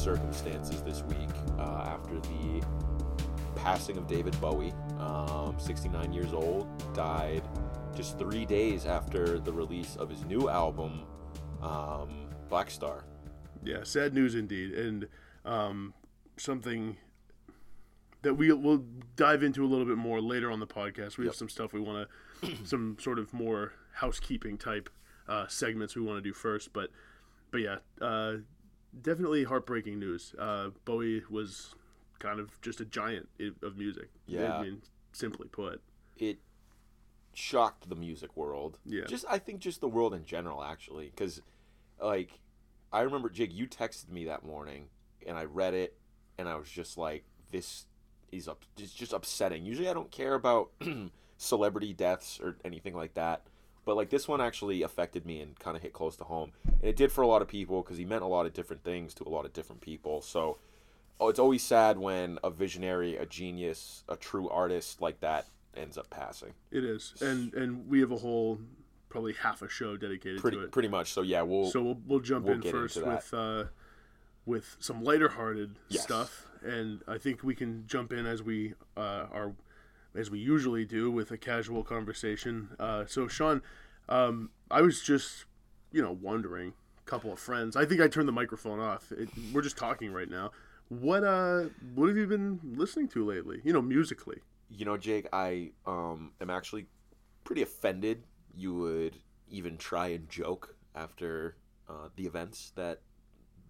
circumstances this week uh, after the passing of David Bowie. Um, 69 years old, died just three days after the release of his new album, um, Blackstar. Yeah, sad news indeed, and um, something that we will dive into a little bit more later on the podcast. We Yep. have some stuff we want to, some sort of more housekeeping type uh, segments we want to do first, but but yeah, uh, definitely heartbreaking news. Uh, Bowie was kind of just a giant of music. Yeah. I mean, simply put. It shocked the music world. Yeah. Just I think just the world in general actually cuz like I remember Jake you texted me that morning and I read it and I was just like this is up it's just upsetting. Usually I don't care about celebrity deaths or anything like that. But like this one actually affected me and kind of hit close to home. And it did for a lot of people because he meant a lot of different things to a lot of different people. So oh, it's always sad when a visionary, a genius, a true artist like that ends up passing. It is, and and we have a whole probably half a show dedicated Pretty to it. pretty much. So yeah, we'll So we'll, we'll jump we'll in first with uh, with some lighter-hearted Yes. stuff, and I think we can jump in as we uh, are as we usually do with a casual conversation. Uh, so Sean, um, I was just you know wondering, a couple of friends. I think I turned the microphone off. It, we're just talking right now. What uh, what have you been listening to lately? You know, musically. you know, Jake, I um am actually pretty offended you would even try and joke after uh, the events that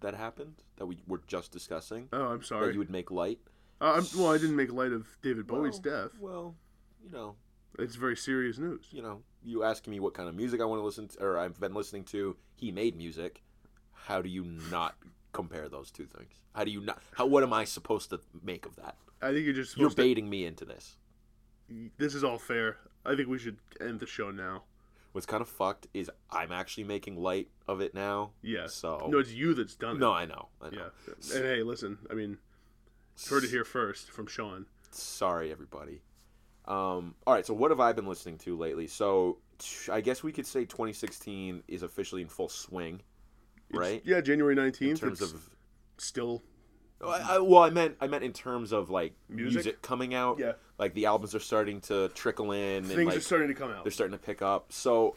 that happened that we were just discussing. Oh, I'm sorry. That you would make light. Uh, I'm, well, I didn't make light of David Bowie's Well, death. Well, you know, It's very serious news. you know, you asking me what kind of music I want to listen to, or I've been listening to. He made music. How do you not compare those two things? How do you not? How? What am I supposed to make of that? I think you're just You're supposed to baiting me into this. this is all fair. I think we should end the show now. What's kind of fucked is I'm actually making light of it now. Yeah. So No, it's you that's done it. No, I know. I know. Yeah. And hey, listen, I mean, heard it here first from Sean. Sorry, everybody. Um, all right. So, what have I been listening to lately? So, I guess we could say 2016 is officially in full swing, It's- right? Yeah, January 19th. In terms it's of, still I, I, well, I meant I meant in terms of like Music? music, coming out. Yeah. Like the albums are starting to trickle in, and things like are starting to come out. they're starting to pick up. So,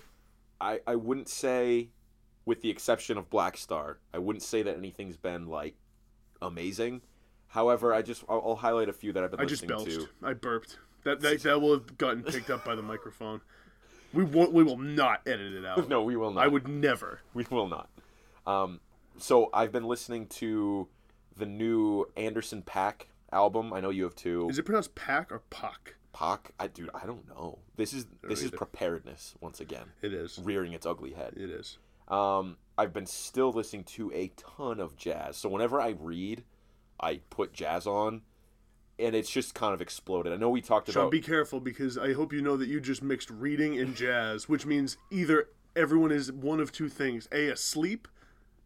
I I wouldn't say, with the exception of Blackstar, I wouldn't say that anything's been like amazing. However, I just I'll, I'll highlight a few that I've been I just listening belched. to. I burped. That, that that will have gotten picked up by the microphone. We won't. We will not edit it out. No, we will not. I would never. We will not. Um, so I've been listening to the new Anderson Paak album. I know you have too. Is it pronounced pack or pock? Pac? I dude, I don't know. This is this is preparedness once again, It is. rearing its ugly head. It is. Um, I've been still listening to a ton of jazz. So whenever I read, I put jazz on, and it's just kind of exploded. I know we talked Sean, about be careful because I hope you know that you just mixed reading and jazz, which means either everyone is one of two things: a asleep,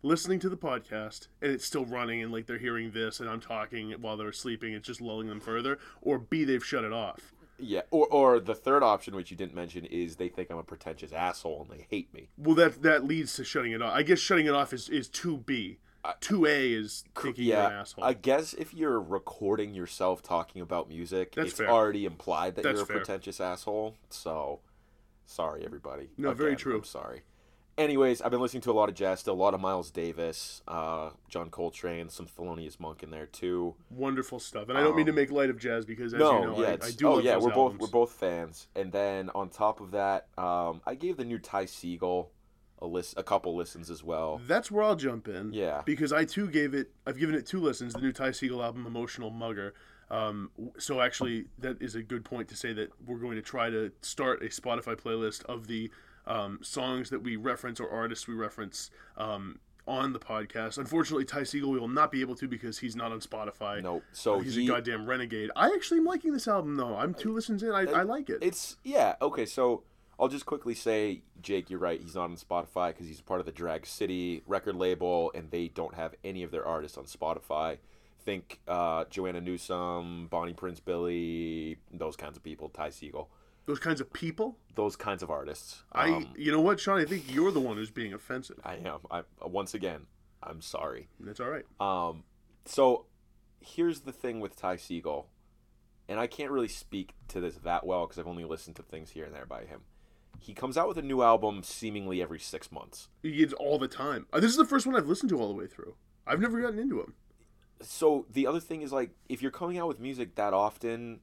listening to the podcast, and it's still running, and like they're hearing this, and I'm talking while they're sleeping, it's just lulling them further, or b they've shut it off. yeah, or or the third option, which you didn't mention, is they think I'm a pretentious asshole and they hate me. Well, that that leads to shutting it off. I guess shutting it off is is two b. Two a is thinking you're an yeah, asshole. I guess if you're recording yourself talking about music, That's it's fair. already implied that That's you're a fair. pretentious asshole. So, sorry everybody. No, very true. I'm sorry. Anyways, I've been listening to a lot of jazz, still a lot of Miles Davis, uh, John Coltrane, some Thelonious Monk in there too. Wonderful stuff, and I don't mean to Um, make light of jazz because, as no, you know, yeah, I, I do oh yeah, we're both we're both fans. And then on top of that, um, I gave the new Ty Segall a list, a couple listens as well. That's where I'll jump in. Yeah. Because I too gave it. I've given it two listens. The new Ty Segall album, "Emotional Mugger." Um, so actually, that is a good point to say that we're going to try to start a Spotify playlist of the um, songs that we reference or artists we reference um, on the podcast. Unfortunately, Ty Segall we will not be able to because he's not on Spotify. No, so he's he, a goddamn renegade. I actually am liking this album though. I'm two listens in. I, I like it. It's yeah okay. So I'll just quickly say, Jake, you're right. He's not on Spotify because he's part of the Drag City record label, and they don't have any of their artists on Spotify. Think uh, Joanna Newsom, Bonnie Prince Billy, those kinds of people. Ty Segall, Those kinds of people. those kinds of artists. I, Um, you know what, Sean? I think you're the one who's being offensive. I am. I once again, I'm sorry. That's all right. Um, so here's the thing with Ty Segall, and I can't really speak to this that well because I've only listened to things here and there by him. He comes out with a new album seemingly every six months. He gets all the time. Uh, this is the first one I've listened to all the way through. I've never gotten into him. So the other thing is like, if you're coming out with music that often,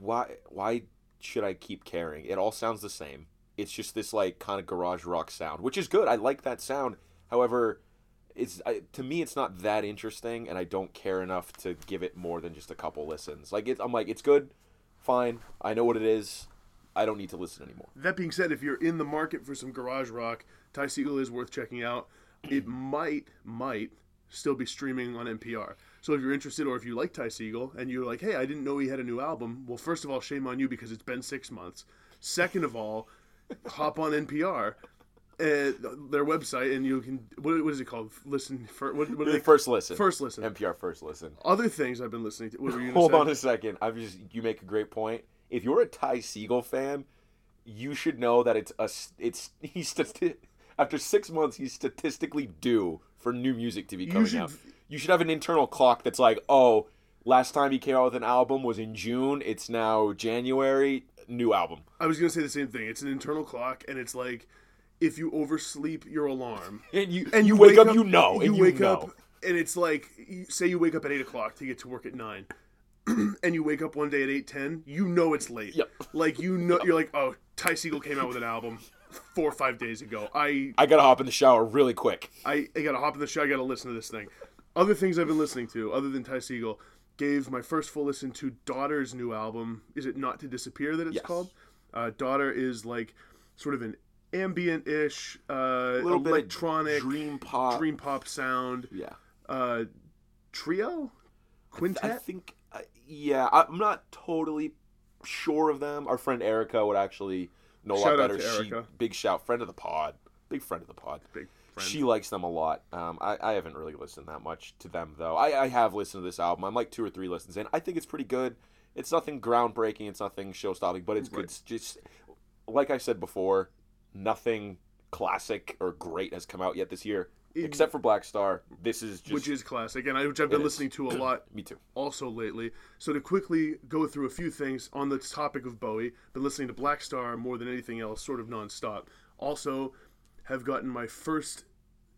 why why should I keep caring? It all sounds the same. It's just this like kind of garage rock sound, which is good. I like that sound. However, it's I, to me it's not that interesting, and I don't care enough to give it more than just a couple listens. Like it, I'm like it's good, fine. I know what it is. I don't need to listen anymore. That being said, if you're in the market for some garage rock, Ty Segall is worth checking out. It might, might still be streaming on NPR. So if you're interested, or if you like Ty Segall and you're like, hey, I didn't know he had a new album, well, first of all, shame on you because it's been six months. Second of all, hop on NPR. Uh, their website and you can what, what is it called? Listen for what, what they, First listen. first listen. NPR first listen. Other things I've been listening to. What were you Hold say? on a second. I'm just you make a great point. If you're a Ty Segall fan, you should know that it's a it's he's stati- after six months he's statistically due for new music to be coming should- out. You should have an internal clock that's like, oh, last time he came out with an album was in June. It's now January. New album. I was gonna say the same thing. It's an internal clock, and it's like if you oversleep your alarm And you and you wake, up, you know, you you wake know. up, and it's like say you wake up at eight o'clock to get to work at nine, and you wake up one day at eight ten. You know it's late. Yep. Like you know you're like, oh, Ty Segall came out with an album four or five days ago. I I gotta hop in the shower really quick. I, I gotta hop in the shower. I gotta listen to this thing. Other things I've been listening to, other than Ty Segall, gave my first full listen to Daughter's new album. Is it Not to Disappear that it's Yes. called? Uh, Daughter is like sort of an ambient-ish, uh, electronic, Dream pop. dream pop sound. Yeah. Uh, trio, quintet. I think, uh, yeah, I'm not totally sure of them. Our friend Erica would actually know a lot better. She big shout, friend of the pod, big friend of the pod. Big friend. She likes them a lot. Um, I, I haven't really listened that much to them though. I, I have listened to this album. I'm like two or three listens in. I think it's pretty good. It's nothing groundbreaking. It's nothing show stopping, but it's good. It's just like I said before, nothing classic or great has come out yet this year, Except for Blackstar. This is just which is classic, and I, which I've been It is. listening to a lot me too. also lately. So to quickly go through a few things on the topic of Bowie, been listening to Blackstar more than anything else, sort of nonstop. Also, have gotten my first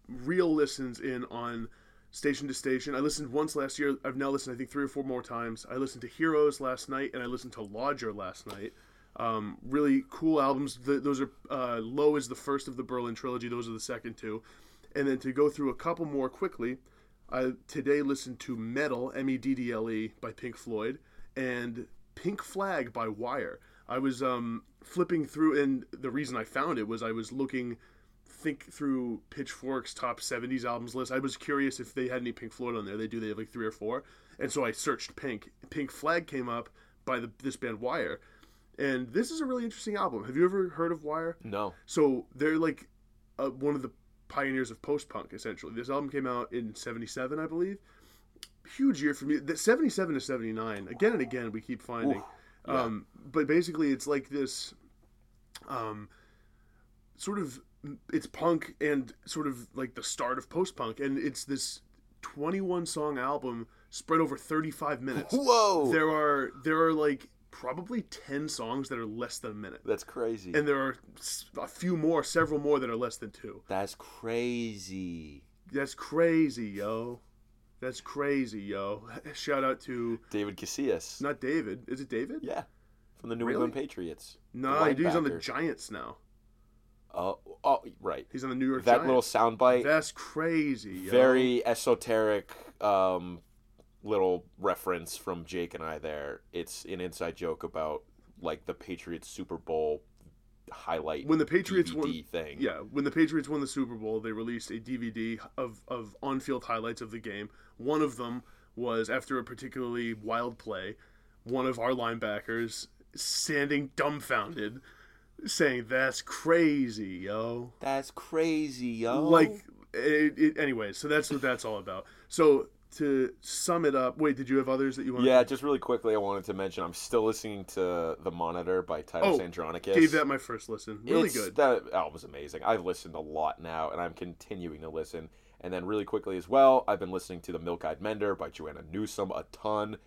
real listens in on Station to Station. I listened once last year. I've now listened, I think, three or four more times. I listened to Heroes last night, and I listened to Lodger last night. Um, really cool albums. Th those are uh, Low is the first of the Berlin trilogy. Those are the second two. And then to go through a couple more quickly, I today listened to Meddle M E D D L E by Pink Floyd and Pink Flag by Wire. I was um, flipping through, and the reason I found it was I was looking, think through Pitchfork's top '70s albums list. I was curious if they had any Pink Floyd on there. They do. They have like three or four, and so I searched Pink. Pink Flag came up by the this band Wire, and this is a really interesting album. Have you ever heard of Wire? No. So they're like uh, one of the pioneers of post punk, essentially. This album came out in '77, I believe. Huge year for me. The '77 to '79, again and again, we keep finding. Yeah. Um, but basically, it's like this, um, sort of, it's punk and sort of like the start of post punk, and it's this 21 song album spread over 35 minutes. Whoa. There are there are like probably 10 songs that are less than a minute That's crazy. and there are a few more, several more that are less than two. That's crazy. That's crazy, yo. That's crazy, yo. Shout out to David Casillas. not David. Is it David? Yeah. From the New Really? England Patriots. No, The he's on the. Giants now. Oh, oh, right. He's on the New York That Giants. little soundbite, That's crazy, yo. very esoteric um, little reference from Jake and I there. It's an inside joke about like the Patriots Super Bowl highlight When the Patriots DVD won- thing. Yeah, when the Patriots won the Super Bowl, they released a DVD of, of on field highlights of the game. One of them was after a particularly wild play, one of our linebackers standing dumbfounded, saying, That's crazy, yo. That's crazy, yo. Like, it, it, anyways, so that's what that's all about. So to sum it up, wait, did you have others that you wanted? Yeah, just really quickly, I wanted to mention I'm still listening to The Monitor by Titus Oh, Andronicus. Gave that my first listen. Really It's- good. That album's amazing. I've listened a lot now, and I'm continuing to listen. And then really quickly as well, I've been listening to the Milk Eyed Mender by Joanna Newsom a ton.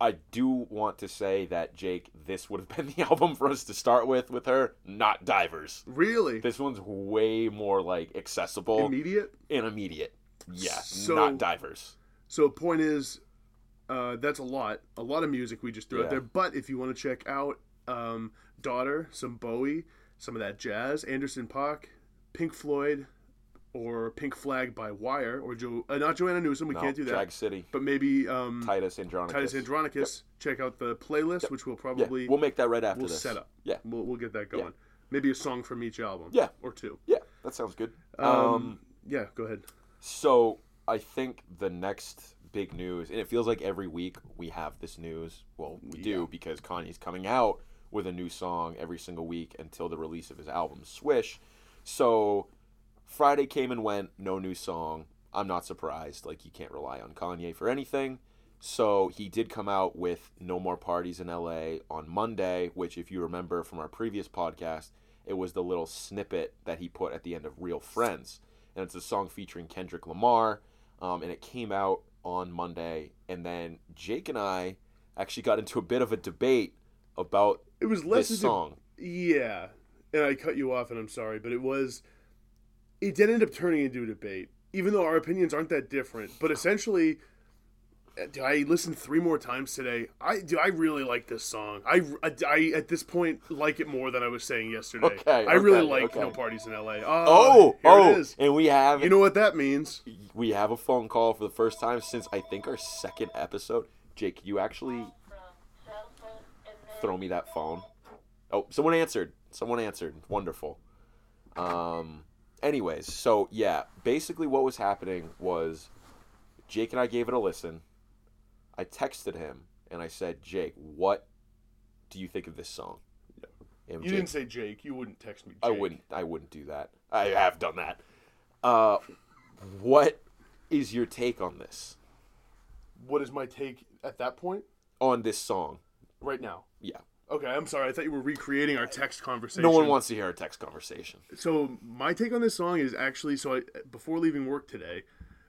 I do want to say that Jake, this would have been the album for us to start with with her, not Divers. Really? This one's way more like accessible Immediate? and immediate. Yeah, So- not Divers. So point is, uh, that's a lot, a lot of music we just threw Yeah. out there. But if you want to check out um, Daughter, some Bowie, some of that jazz, Anderson Paak, Pink Floyd, or Pink Flag by Wire, or jo- uh, not Joanna Newsom, we No, can't do that. Drag City, But maybe um, Titus Andronicus. Titus Andronicus. Check out the playlist, which we'll Yeah, probably we'll make that right after we'll this. set up. Yeah, We'll, we'll get that going. Maybe a song from each album. Yeah. or two. yeah, that sounds good. Um, um yeah, go ahead. So I think the next big news, and it feels like every week we have this news. Well, we do because Kanye's coming out with a new song every single week until the release of his album Swish. So Friday came and went, no new song. I'm not surprised. Like you can't rely on Kanye for anything. So he did come out with No More Parties in LA on Monday, which if you remember from our previous podcast, it was the little snippet that he put at the end of Real Friends and it's a song featuring Kendrick Lamar, um, and it came out on Monday. And then Jake and I actually got into a bit of a debate about It was less this as a- song. Yeah, and I cut you off, and I'm sorry, but it was. It did end up turning into a debate, even though our opinions aren't that different. But essentially, do I listened three more times today? I do. I really like this song. I, I, I at this point like it more than I was saying yesterday. Okay, I really like okay. No Parties in L.A. Oh, here oh, it is. and we have You know what that means? we have a phone call for the first time since I think our second episode. Jake, you actually throw me that phone. Oh, someone answered. Someone answered. Wonderful. Um. Anyways, so yeah, basically what was happening was Jake and I gave it a listen. I texted him and I said, Jake, what do you think of this song? And You Jake- didn't say Jake. You wouldn't text me. Jake. I wouldn't. I wouldn't do that. I have done that. Uh, what is your take on this? What is my take at that point? On this song? Right now. Yeah. Okay, I'm sorry. I thought you were recreating our text conversation. No one wants to hear a text conversation. So my take on this song is actually so I before leaving work today,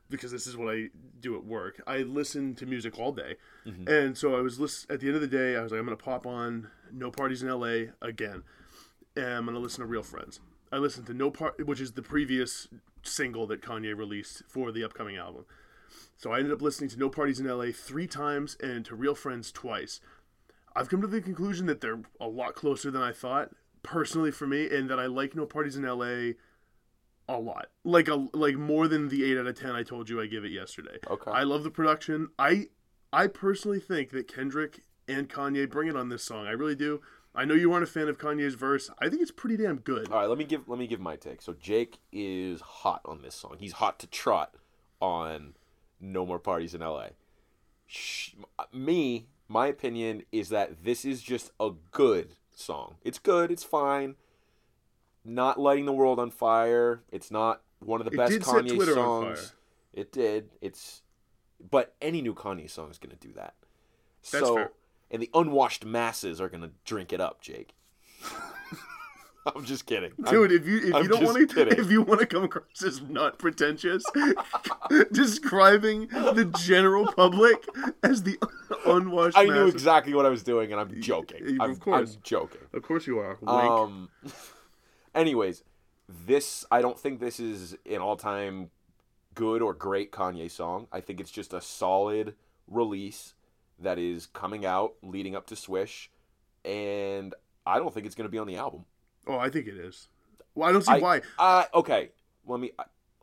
because this is what I do at work. I listen to music all day, mm-hmm. and so I was listen at the end of the day. I was like, I'm gonna pop on No Parties in L.A. again, and I'm gonna listen to Real Friends. I listened to No Part, which is the previous single that Kanye released for the upcoming album. So I ended up listening to No Parties in LA three times and to Real Friends twice. I've come to the conclusion that they're a lot closer than I thought, personally for me, and that I like No Parties in LA a lot. Like a like more than the eight out of ten I told you I give it yesterday. Okay. I love the production. I I personally think that Kendrick and Kanye bring it on this song. I really do. I know you aren't a fan of Kanye's verse. I think it's pretty damn good. All right, let me give let me give my take. So Jake is hot on this song. He's hot to trot on No More Parties in LA. Sh- me, my opinion is that this is just a good song. It's good. It's fine. Not lighting the world on fire. It's not one of the It best Kanye songs. It did. It's but any new Kanye song is going to do that. That's so fair. and the unwashed masses are going to drink it up, Jake. I'm just kidding. I'm- Dude, if you if I'm you don't want to if you want to come across as not pretentious, describing the general public as the unwashed. I knew exactly what I was doing, and I'm joking. of I'm, course. I'm joking. Of course you are. Wink. Um. anyways, this I don't think this is an all-time good or great Kanye song. I think it's just a solid release that is coming out leading up to Swish, and I don't think it's going to be on the album. oh, I think it is. Well, I don't see I- why. Uh, okay. Let me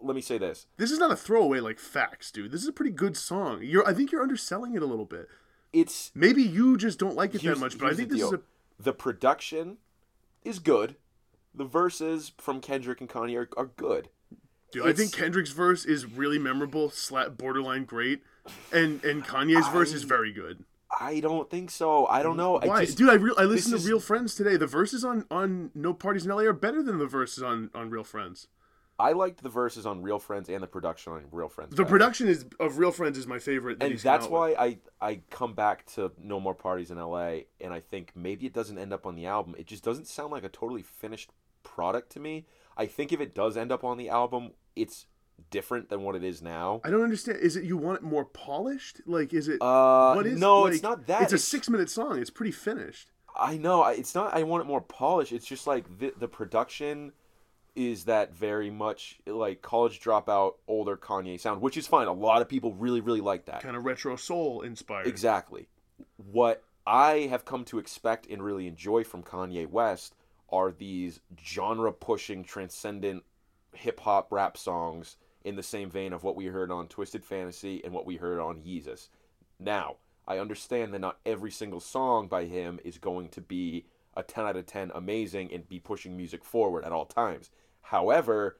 let me say this. This is not a throwaway like facts, dude. This is a pretty good song. You're I think you're underselling it a little bit. It's Maybe you just don't like it that much, but I think this is a the production is good. The verses from Kendrick and Kanye are, are good. dude. I think Kendrick's verse is really memorable, slap borderline great, and and Kanye's verse is very good. I don't think so. I don't know. I Why, just, dude? I re- I listened to is- Real Friends today. The verses on on No Parties in LA are better than the verses on on Real Friends. I liked the verses on Real Friends and the production on Real Friends. The better. production is of Real Friends is my favorite, that and that's with. why I I come back to No More Parties in L.A. and I think maybe it doesn't end up on the album. It just doesn't sound like a totally finished product to me. I think if it does end up on the album, it's different than what it is now. I don't understand. Is it you want it more polished? Like, is it? Uh, what is? no, like, it's not that. It's a six-minute song. It's pretty finished. I know. It's not. I want it more polished. It's just like the the production is that very much like college dropout older Kanye sound, which is fine. A lot of people really really like that. Kind of retro soul inspired. Exactly. What I have come to expect and really enjoy from Kanye West are these genre pushing, transcendent hip hop rap songs in the same vein of what we heard on Twisted Fantasy and what we heard on Yeezus. Now, I understand that not every single song by him is going to be a 10 out of 10 amazing and be pushing music forward at all times. However,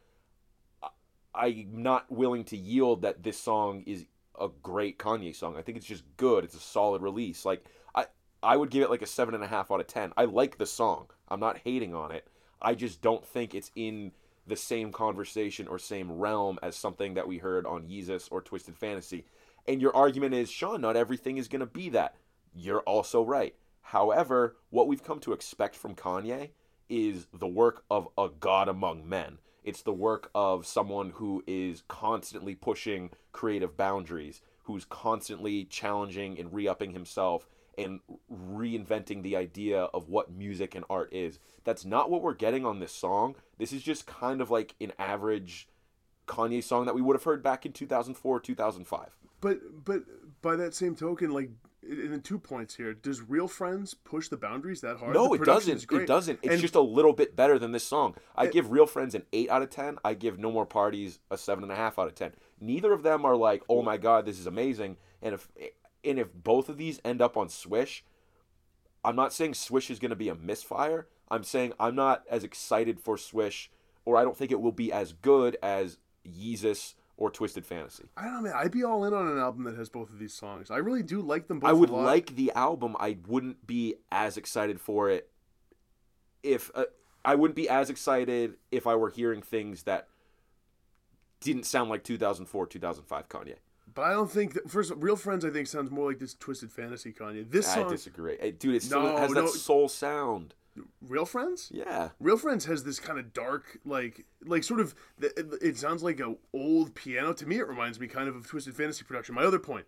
I'm not willing to yield that this song is a great Kanye song. I think it's just good. It's a solid release. Like I, I would give it like a seven and a half out of ten. I like the song. I'm not hating on it. I just don't think it's in the same conversation or same realm as something that we heard on Yeezus or Twisted Fantasy. And your argument is, Sean, not everything is going to be that. You're also right. However, what we've come to expect from Kanye is the work of a god among men. It's the work of someone who is constantly pushing creative boundaries, who's constantly challenging and re upping himself and reinventing the idea of what music and art is. That's not what we're getting on this song. This is just kind of like an average Kanye song that we would have heard back in 2004, 2005. But but by that same token, like in two points here, does Real Friends push the boundaries that hard? No, it doesn't. It doesn't. It's And- just a little bit better than this song. I It- give Real Friends an eight out of ten. I give No More Parties a seven and a half out of ten. Neither of them are like, oh my god, this is amazing. And if and if both of these end up on Swish, I'm not saying Swish is going to be a misfire. I'm saying I'm not as excited for Swish, or I don't think it will be as good as Yeezus or Twisted Fantasy. I don't know, man. I'd be all in on an album that has both of these songs. I really do like them both. I would like the album. I wouldn't be as excited for it if uh, I wouldn't be as excited if I were hearing things that didn't sound like 2004, 2005 Kanye. But I don't think that first. Real Friends, I think sounds more like this Twisted Fantasy Kanye. This I song, disagree, Eh, dude. It still No, has that soul sound. Real Friends. Yeah, Real Friends has this kind of dark, like, like sort of. It, it sounds like a old piano. To me, it reminds me kind of of Twisted Fantasy production. My other point,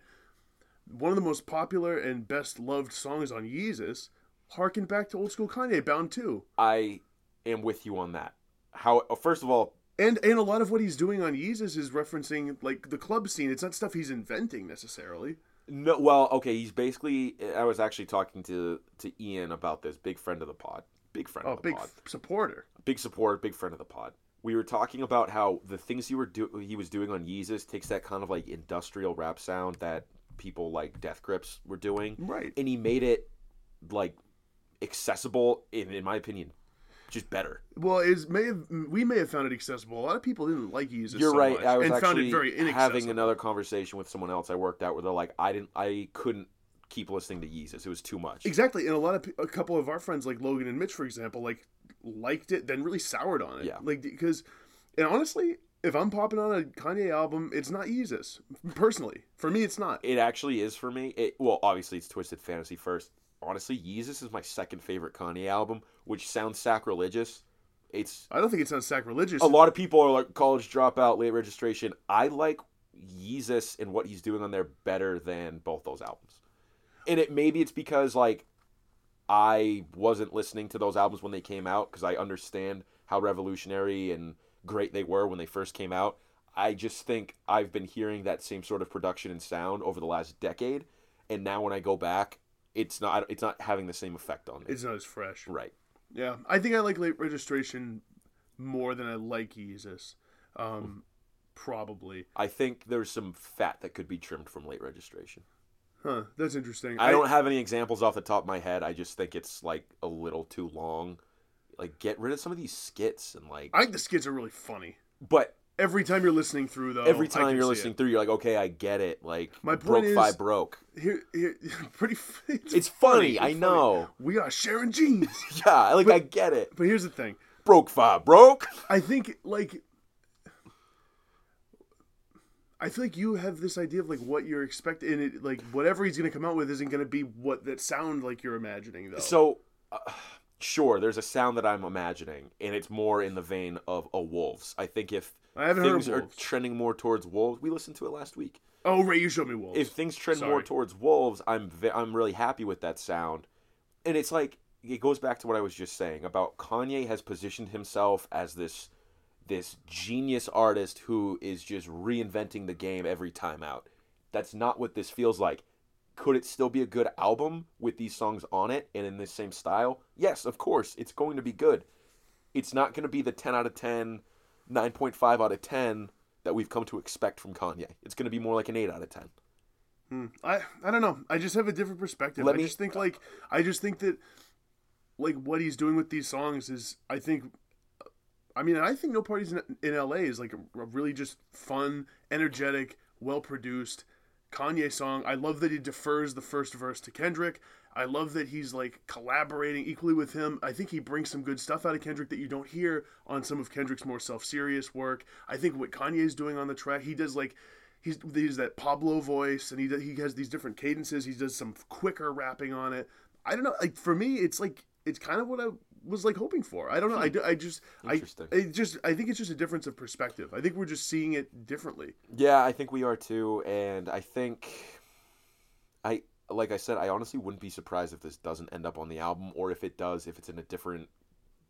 one of the most popular and best loved songs on Yeezus, harken back to old school Kanye, Bound Two, I am with you on that. How first of all, and and a lot of what he's doing on Yeezus is referencing like the club scene. It's not stuff he's inventing necessarily. no, well, okay. He's basically. I was actually talking to to Ian about this. Big friend of the pod. Big friend Oh, of the big pod. supporter. big supporter, big friend of the pod. We were talking about how the things he were do he was doing on Yeezus takes that kind of like industrial rap sound that people like Death Grips were doing, Right. and he made it like accessible. In in my opinion, just better. Well, is may have we may have found it accessible. A lot of people didn't like Yeezus. You're so right. I was actually having another conversation with someone else I worked out where they're like, I didn't, I couldn't keep listening to Yeezus. It was too much. Exactly, and a lot of a couple of our friends, like Logan and Mitch, for example, like liked it, then really soured on it. Yeah. like because, and honestly, if I'm popping on a Kanye album, it's not Yeezus. Personally, for me, it's not. It actually is for me. It well, obviously it's Twisted Fantasy first. Honestly, Yeezus is my second favorite Kanye album, which sounds sacrilegious. It's I don't think it sounds sacrilegious. a lot of people are like college dropout, late registration. I like Yeezus and what he's doing on there better than both those albums. And it maybe it's because like I wasn't listening to those albums when they came out because I understand how revolutionary and great they were when they first came out. I just think I've been hearing that same sort of production and sound over the last decade, and now when I go back, it's not it's not having the same effect on me. It's not as fresh. right. Yeah, I think I like late registration more than I like Yeezus. Um, probably. I think there's some fat that could be trimmed from late registration. Huh. That's interesting. I don't have any examples off the top of my head. I just think it's like a little too long. Like get rid of some of these skits and like I think the skits are really funny. but Every time you're listening through, though, every I time you're listening it. through you're like okay, I get it. Like My point broke is- broke. Here, here, pretty. It's, It's funny, I It's know. We are sharing jeans. Yeah, like But- I get it. but here's the thing. Broke five broke. I think like I feel like you have this idea of like what you're expecting, and it like whatever he's gonna come out with isn't gonna be what that sound like you're imagining though. So uh, sure, there's a sound that I'm imagining, and it's more in the vein of a Wolves. I think if I haven't things heard are Wolves. trending more towards Wolves, we listened to it last week. oh, right, you showed me Wolves. If things trend more towards Wolves, I'm ve- I'm really happy with that sound, and it's like it goes back to what I was just saying about Kanye has positioned himself as this this genius artist who is just reinventing the game every time out. That's not what this feels like. Could it still be a good album with these songs on it and in this same style? Yes, of course. It's going to be good. It's not going to be the 10 out of 10, 9.5 out of 10 that we've come to expect from Kanye. It's going to be more like an 8 out of 10. Hmm. I I don't know. I just have a different perspective. Let I me- just think like I just think that like what he's doing with these songs is I think I mean I think No Parties in, in LA is like a, a really just fun, energetic, well produced Kanye song. I love that he defers the first verse to Kendrick. I love that he's like collaborating equally with him. I think he brings some good stuff out of Kendrick that you don't hear on some of Kendrick's more self-serious work. I think what Kanye's doing on the track, he does like he's he's that Pablo voice, and he does, he has these different cadences. He does some quicker rapping on it. I don't know. Like for me, it's like it's kind of what I was like hoping for. I don't know. I, hmm. do- I just I Interesting. it just I think it's just a difference of perspective. I think we're just seeing it differently. Yeah, I think we are too, and I think I like I said, I honestly wouldn't be surprised if this doesn't end up on the album, or if it does, if it's in a different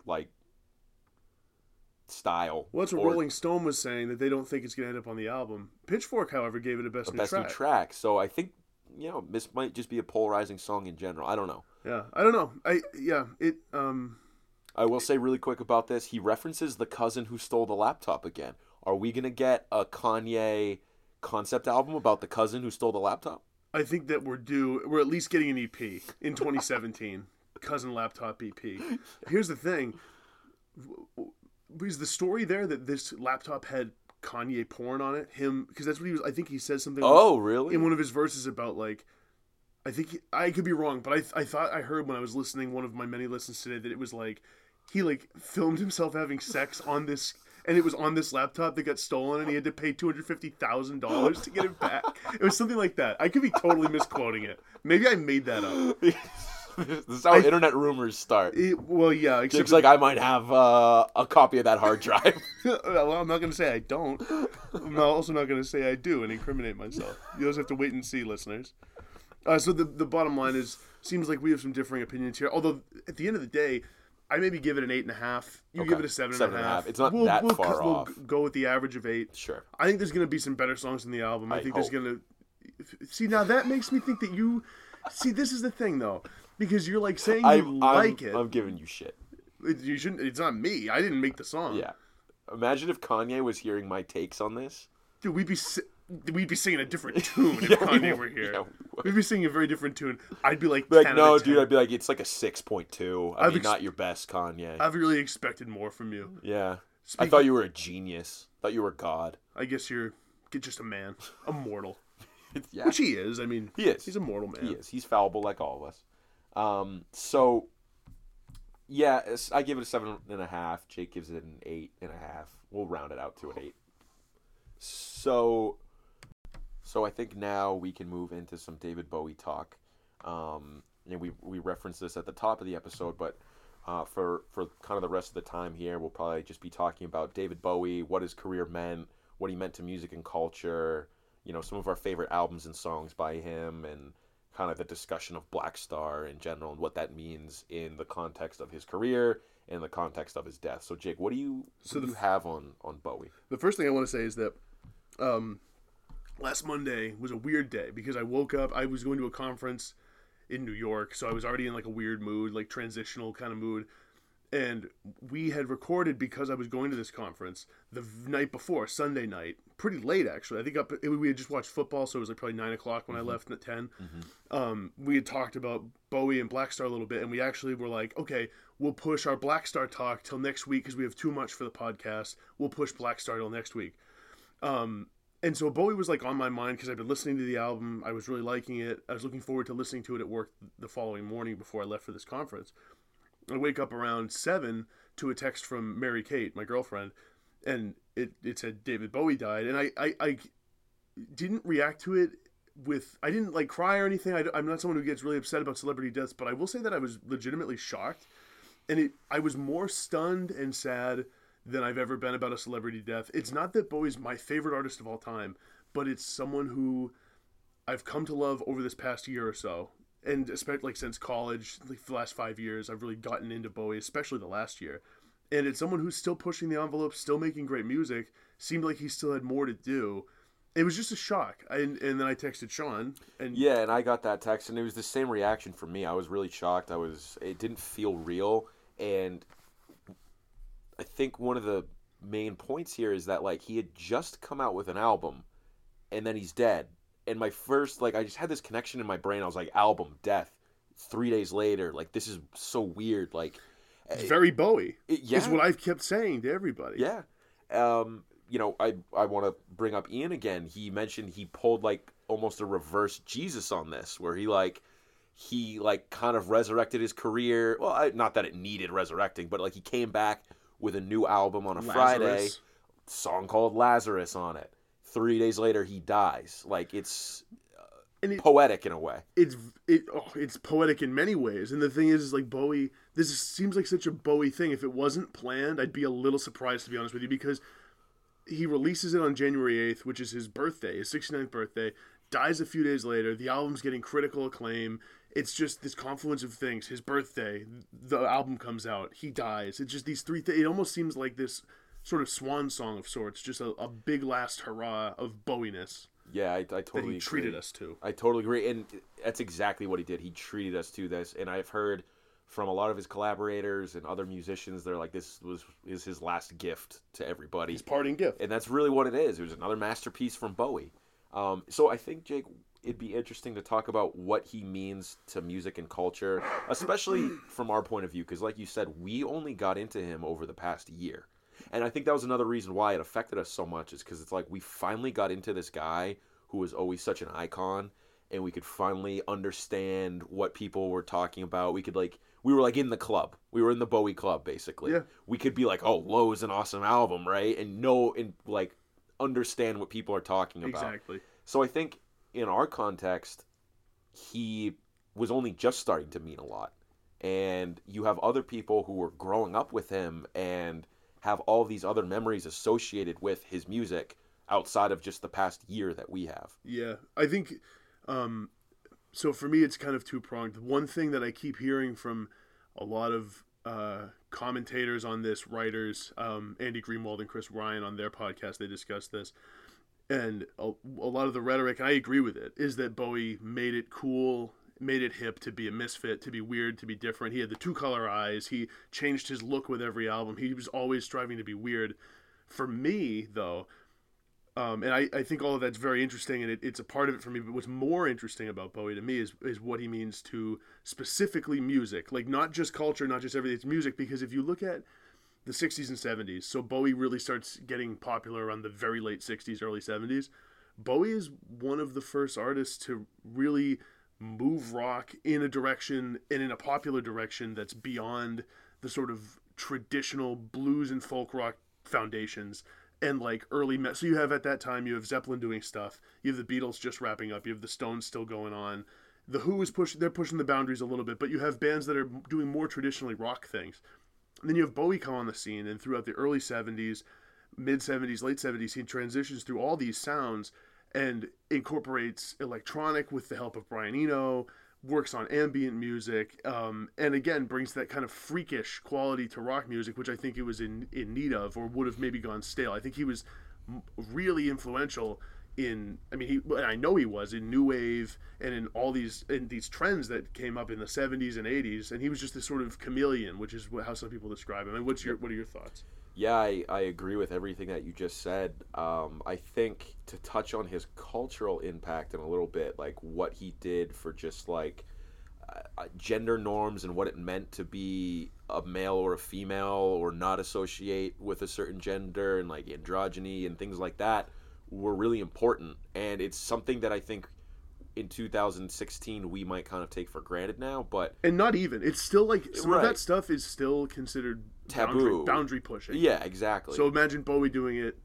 like style. Well, that's what or Rolling Stone was saying that they don't think it's going to end up on the album. Pitchfork, however, gave it a best, a new best track. new track. So I think you know this might just be a polarizing song in general. I don't know. Yeah, I don't know. I yeah, it um I will say really quick about this. He references the cousin who stole the laptop again. Are we gonna get a Kanye concept album about the cousin who stole the laptop? I think that we're due. We're at least getting an EP in 2017. Cousin Laptop EP. Here's the thing: is the story there that this laptop had Kanye porn on it? Him because that's what he was. I think he says something. Oh, really? in one of his verses about like. I think he- I could be wrong, but I I thought I heard when I was listening one of my many listens today that it was like he like filmed himself having sex on this and it was on this laptop that got stolen and he had to pay two hundred fifty thousand dollars to get it back. It was something like that. I could be totally misquoting it. Maybe I made that up. this is how I- internet rumors start. It- well, yeah. Except like, I might have uh, a copy of that hard drive. well, I'm not going to say I don't. I'm also not going to say I do and incriminate myself. You just have to wait and see, listeners. Uh, so the the bottom line is, seems like we have some differing opinions here. Although at the end of the day, I maybe give it an eight and a half. You Okay. give it a seven, Seven and and a a half. half. It's not we'll, that we'll, far we'll off. go with the average of eight. sure. I think there's going to be some better songs in the album. I, I think there's going to see now that makes me think that you see this is the thing though because you're like saying you I'm, like I'm, it. I'm giving you shit. It- You shouldn't. It's not me. I didn't make the song. Yeah. Imagine if Kanye was hearing my takes on this. Dude, we'd be si- we'd be singing a different tune if Yeah, Kanye we- were here. yeah, we would. we'd be singing a very different tune. I'd be like, Be like, 10 no, out of 10. dude. I'd be like, it's like a 6.2. I I've mean, ex- not your best, Kanye. I've really expected more from you. yeah. I thought you were a genius. thought you were God. I guess you're just a man, a mortal, yeah. which he is. I mean, He is. he's a mortal man. He is. He's fallible like all of us. Um, so, yeah, I give it a seven and a half. Jake gives it an eight and a half. We'll round it out to an eight. So, so I think now we can move into some David Bowie talk. Um, and we we referenced this at the top of the episode, but uh, for for kind of the rest of the time here, we'll probably just be talking about David Bowie, what his career meant, what he meant to music and culture. You know, some of our favorite albums and songs by him, and kind of the discussion of Blackstar in general and what that means in the context of his career and the context of his death. So, Jake, what do you So what do you have on on Bowie? The first thing I want to say is that um, last Monday was a weird day because I woke up. I was going to a conference in New York, so I was already in like a weird mood, like transitional kind of mood. And we had recorded because I was going to this conference the night before, Sunday night, pretty late actually. I think up it, we had just watched football, so it was like probably nine o'clock when I left at 10 Um, we had talked about Bowie and Blackstar a little bit, and we actually were like, okay, we'll push our Blackstar talk till next week because we have too much for the podcast. We'll push Blackstar till next week. Um, and so Bowie was like on my mind because I've been listening to the album. I was really liking it. I was looking forward to listening to it at work the following morning before I left for this conference. I wake up around seven to a text from Mary Kate, my girlfriend, and it, it said David Bowie died, and I, I, I didn't react to it with I didn't like cry or anything. I, am not someone who gets really upset about celebrity deaths, but I will say that I was legitimately shocked and it I was more stunned and sad than I've ever been about a celebrity death. It's not that Bowie's my favorite artist of all time, but it's someone who I've come to love over this past year or so. And especially like since college, like the last five years, I've really gotten into Bowie, especially the last year. And it's someone who's still pushing the envelope, still making great music. Seemed like he still had more to do. It was just a shock. I, and then I texted Sean, and Yeah, and I got that text, and it was the same reaction for me. I was really shocked. I was. It didn't feel real, and I think one of the main points here is that like he had just come out with an album, and then he's dead. And my first like I just had this connection in my brain. I was like, album death. Three days later, like this is so weird. Like, it's very Bowie. it, yeah, Is what I've kept saying to everybody. yeah. Um, you know, I I want to bring up Ian again. He mentioned he pulled like almost a reverse Jesus on this, where he like he like kind of resurrected his career. Well, I, not that it needed resurrecting, but like he came back with a new album on a Friday, Lazarus. song called Lazarus on it. Three days later, he dies. Like it's uh, And it, poetic in a way. it's it oh, it's poetic in many ways. And the thing is, is like Bowie. This is, seems like such a Bowie thing. If it wasn't planned, I'd be a little surprised to be honest with you because he releases it on January eighth, which is his birthday, his 69th birthday. Dies a few days later. The album's getting critical acclaim. It's just this confluence of things. His birthday, the album comes out. He dies. It's just these three. Th- it almost seems like this sort of swan song of sorts. Just a, a big last hurrah of Bowie-ness Yeah, I, I that totally he treated agree. us to. I totally agree, and that's exactly what he did. He treated us to this, and I've heard from a lot of his collaborators and other musicians, they're like, "This was is his last gift to everybody," His parting gift. and that's really what it is. It was another masterpiece from Bowie. Um, so I think Jake, it'd be interesting to talk about what he means to music and culture, especially from our point of view, because like you said, we only got into him over the past year. And I think that was another reason why it affected us so much is because it's like we finally got into this guy who was always such an icon and we could finally understand what people were talking about. We could like we were like in the club. We were in the Bowie club basically. Yeah. We could be like, "Oh, Low is an awesome album, right?" and know and like understand what people are talking about. Exactly. So I think in our context, he was only just starting to mean a lot. And you have other people who were growing up with him and have all these other memories associated with his music outside of just the past year that we have. Yeah, I think. Um, so for me, it's kind of two pronged. One thing that I keep hearing from a lot of uh, commentators on this, writers, um, Andy Greenwald and Chris Ryan on their podcast, they discuss this, and a, a lot of the rhetoric, I agree with it, is that Bowie made it cool. Made it hip to be a misfit, to be weird, to be different. He had the two color eyes. He changed his look with every album. He was always striving to be weird. For me, though, um, and I, I think all of that's very interesting and it, it's a part of it for me but what's more interesting about bowie to me is, is what he means to specifically music like not just culture not just everything it's music because if you look at the 60s and 70s so bowie really starts getting popular around the very late 60s early 70s bowie is one of the first artists to really move rock in a direction and in a popular direction that's beyond the sort of traditional blues and folk rock foundations and like early me- so you have at that time you have zeppelin doing stuff. You have the beatles just wrapping up. You have the stones still going on. The who is pushing they're pushing the boundaries a little bit but you have bands that are doing more traditionally rock things and then you have bowie come on the scene and throughout the early 70s mid 70s late 70s he transitions through all these sounds and incorporates electronic with the help of brian eno works on ambient music um, and again brings that kind of freakish quality to rock music which i think it was in, in need of or would have maybe gone stale. I think he was really influential in i mean he i know he was in new wave and in all these in these trends that came up in the 70s and 80s and he was just this sort of chameleon which is how some people describe him. What's your what are your thoughts? Yeah, I, I agree with everything that you just said. Um, I think to touch on his cultural impact in a little bit, like what he did for just like uh, uh, gender norms and what it meant to be a male or a female or not associate with a certain gender and like androgyny and things like that were really important. And it's something that I think in 2016 we might kind of take for granted now, but and not even it's still like some of that stuff is still considered Taboo. boundary, boundary pushing yeah, exactly. so imagine bowie doing it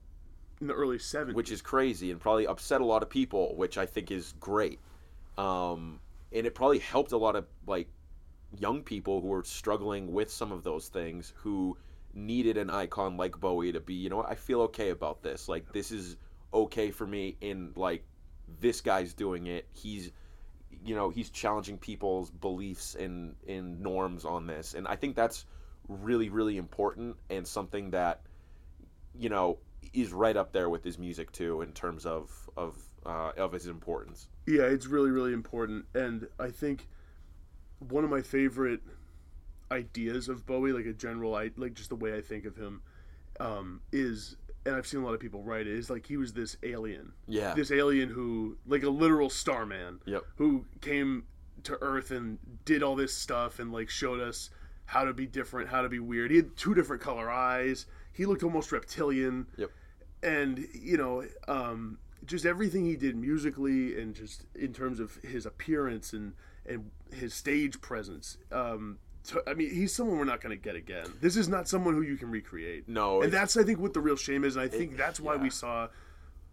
in the early 70s which is crazy and probably upset a lot of people, which I think is great. Um, and it probably helped a lot of like young people who were struggling with some of those things who needed an icon like Bowie to be, you know what, I feel okay about this. Like this is okay for me in like this guy's doing it. He's you know, he's challenging people's beliefs and in norms on this. And I think that's really really important and something that you know is right up there with his music too in terms of of uh, of his importance. Yeah, it's really really important and I think one of my favorite ideas of Bowie, like a general, I like just the way I think of him, um, is, and I've seen a lot of people write it, is like he was this alien, Yeah. this alien who, like a literal starman, Yep. who came to Earth and did all this stuff and like showed us how to be different, how to be weird. He had two different color eyes. He looked almost reptilian. Yep. And you know, um, just everything he did musically and just in terms of his appearance and and his stage presence. Um, I mean, he's someone we're not going to get again. This is not someone who you can recreate. No, and that's I think what the real shame is. And I think that's why yeah. we saw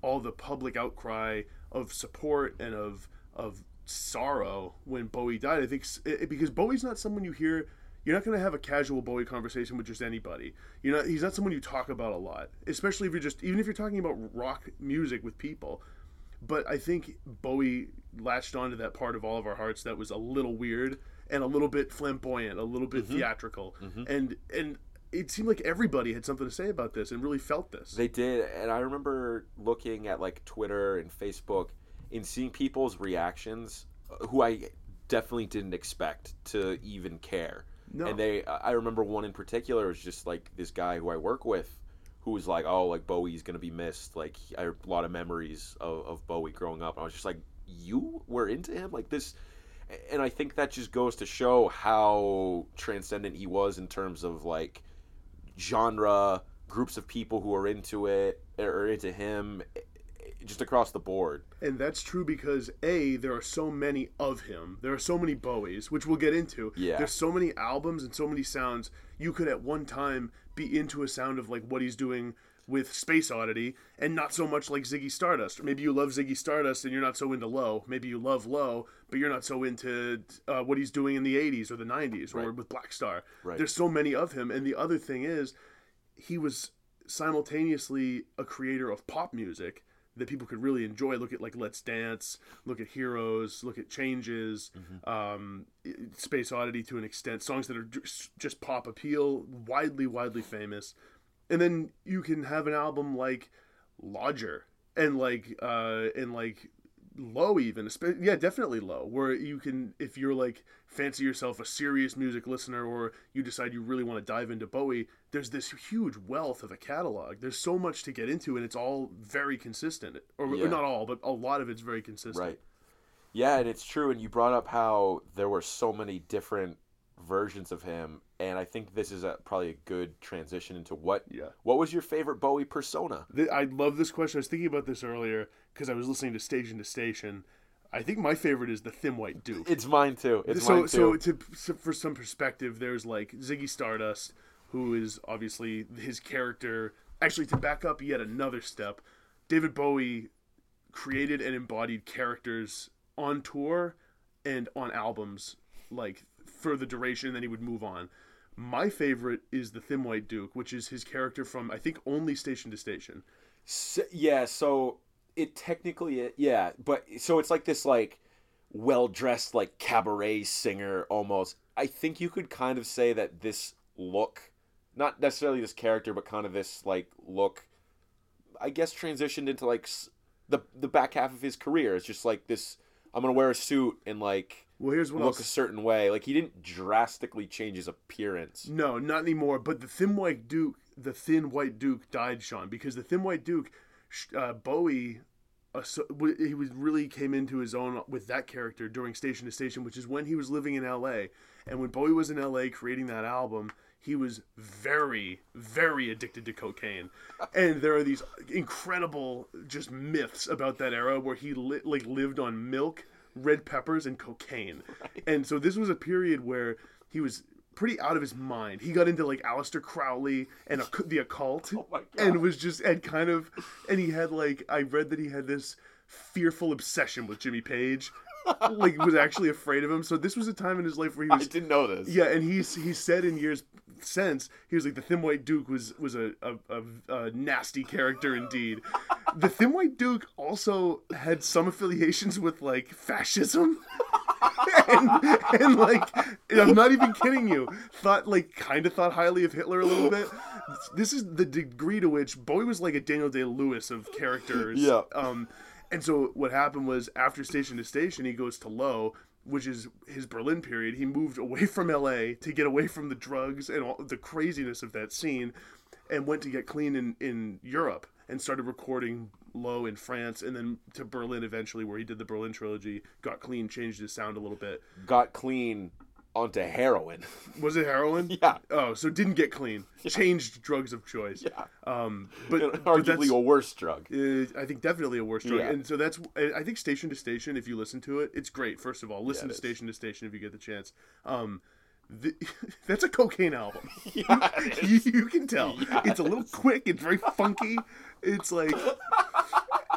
all the public outcry of support and of of sorrow when Bowie died. I think it, because Bowie's not someone you hear. You're not going to have a casual Bowie conversation with just anybody. You know, he's not someone you talk about a lot, especially if you're just even if you're talking about rock music with people. But I think Bowie latched onto that part of all of our hearts that was a little weird and a little bit flamboyant, a little bit theatrical, and and it seemed like everybody had something to say about this and really felt this. They did, and I remember looking at like Twitter and Facebook and seeing people's reactions, uh, who I definitely didn't expect to even care. No. And they, I remember one in particular was just like this guy who I work with, who was like, "Oh, like Bowie's gonna be missed." Like I have a lot of memories of, of Bowie growing up. And I was just like, "You were into him like this." And I think that just goes to show how transcendent he was in terms of like genre, groups of people who are into it or into him, just across the board. And that's true because A, there are so many of him. There are so many Bowies, which we'll get into. Yeah. There's so many albums and so many sounds. You could at one time be into a sound of like what he's doing with Space Oddity and not so much like Ziggy Stardust. Or maybe you love Ziggy Stardust and you're not so into Low. Maybe you love Low, but you're not so into uh, what he's doing in the 80s or the 90s or Right. with Blackstar. Right. There's so many of him. And the other thing is, he was simultaneously a creator of pop music that people could really enjoy. Look at like Let's Dance, look at Heroes, look at Changes, um, Space Oddity to an extent, songs that are just pop appeal, widely, widely famous. And then you can have an album like Lodger and like uh, and like low even yeah definitely low where you can if you're like fancy yourself a serious music listener or you decide you really want to dive into bowie there's this huge wealth of a catalog there's so much to get into and it's all very consistent or, or not all but a lot of it's very consistent Right. Yeah, and it's true. And you brought up how there were so many different versions of him, and I think this is a, probably a good transition into what. Yeah. What was your favorite Bowie persona? Th- I love this question. I was thinking about this earlier because I was listening to Station to Station. I think my favorite is the Thin White Duke. It's mine too. It's so, mine too. so to so for some perspective, there's like Ziggy Stardust, who is obviously his character. Actually, to back up yet another step, David Bowie created and embodied characters on tour and on albums, like for the duration. Then he would move on. My favorite is the Thin White Duke, which is his character from I think only Station to Station. S yeah, so it technically, yeah, but so it's like this like well dressed like cabaret singer almost. I think you could kind of say that this look, not necessarily this character, but kind of this like look, I guess transitioned into like the the back half of his career. It's just like this. I'm gonna wear a suit and like Well, here's what look else. a certain way. Like he didn't drastically change his appearance. No, not anymore. But the Thin White Duke, the Thin White Duke died, Sean, because the Thin White Duke, uh, Bowie, uh, so, he was really came into his own with that character during Station to Station, which is when he was living in L.A. And when Bowie was in L.A. creating that album, he was very, very addicted to cocaine. And there are these incredible just myths about that era where he li- like lived on milk, red peppers, and cocaine. And so this was a period where he was pretty out of his mind. He got into like Aleister Crowley and occ- the occult, Oh and was just and kind of, and he had like I read that he had this fearful obsession with Jimmy Page, like was actually afraid of him. So this was a time in his life where he I didn't know this. yeah, and he's he said in years since he was like the Thin White Duke was was a a, a, a nasty character indeed. the Thin White Duke also had some affiliations with like fascism. and, and like and I'm not even kidding you. Thought like kind of thought highly of Hitler a little bit. This is the degree to which Bowie was like a Daniel Day Lewis of characters. Yeah. Um, and so what happened was after Station to Station, he goes to Low, which is his Berlin period. He moved away from L.A. to get away from the drugs and all the craziness of that scene, and went to get clean in in Europe and started recording Low in France, and then to Berlin eventually, where he did the Berlin trilogy. Got clean, changed his sound a little bit. Got clean onto heroin. Was it heroin? yeah. Oh, so didn't get clean. Changed drugs of choice. Yeah. Um, but, but Arguably that's, a worse drug. uh, I think definitely a worse drug. Yeah. And so that's I think Station to Station. If you listen to it, it's great. First of all, listen it to is. Station to Station if you get the chance. Um, the, that's a cocaine album. Yeah, you, you can tell. It's a little quick. It's very funky. It's like,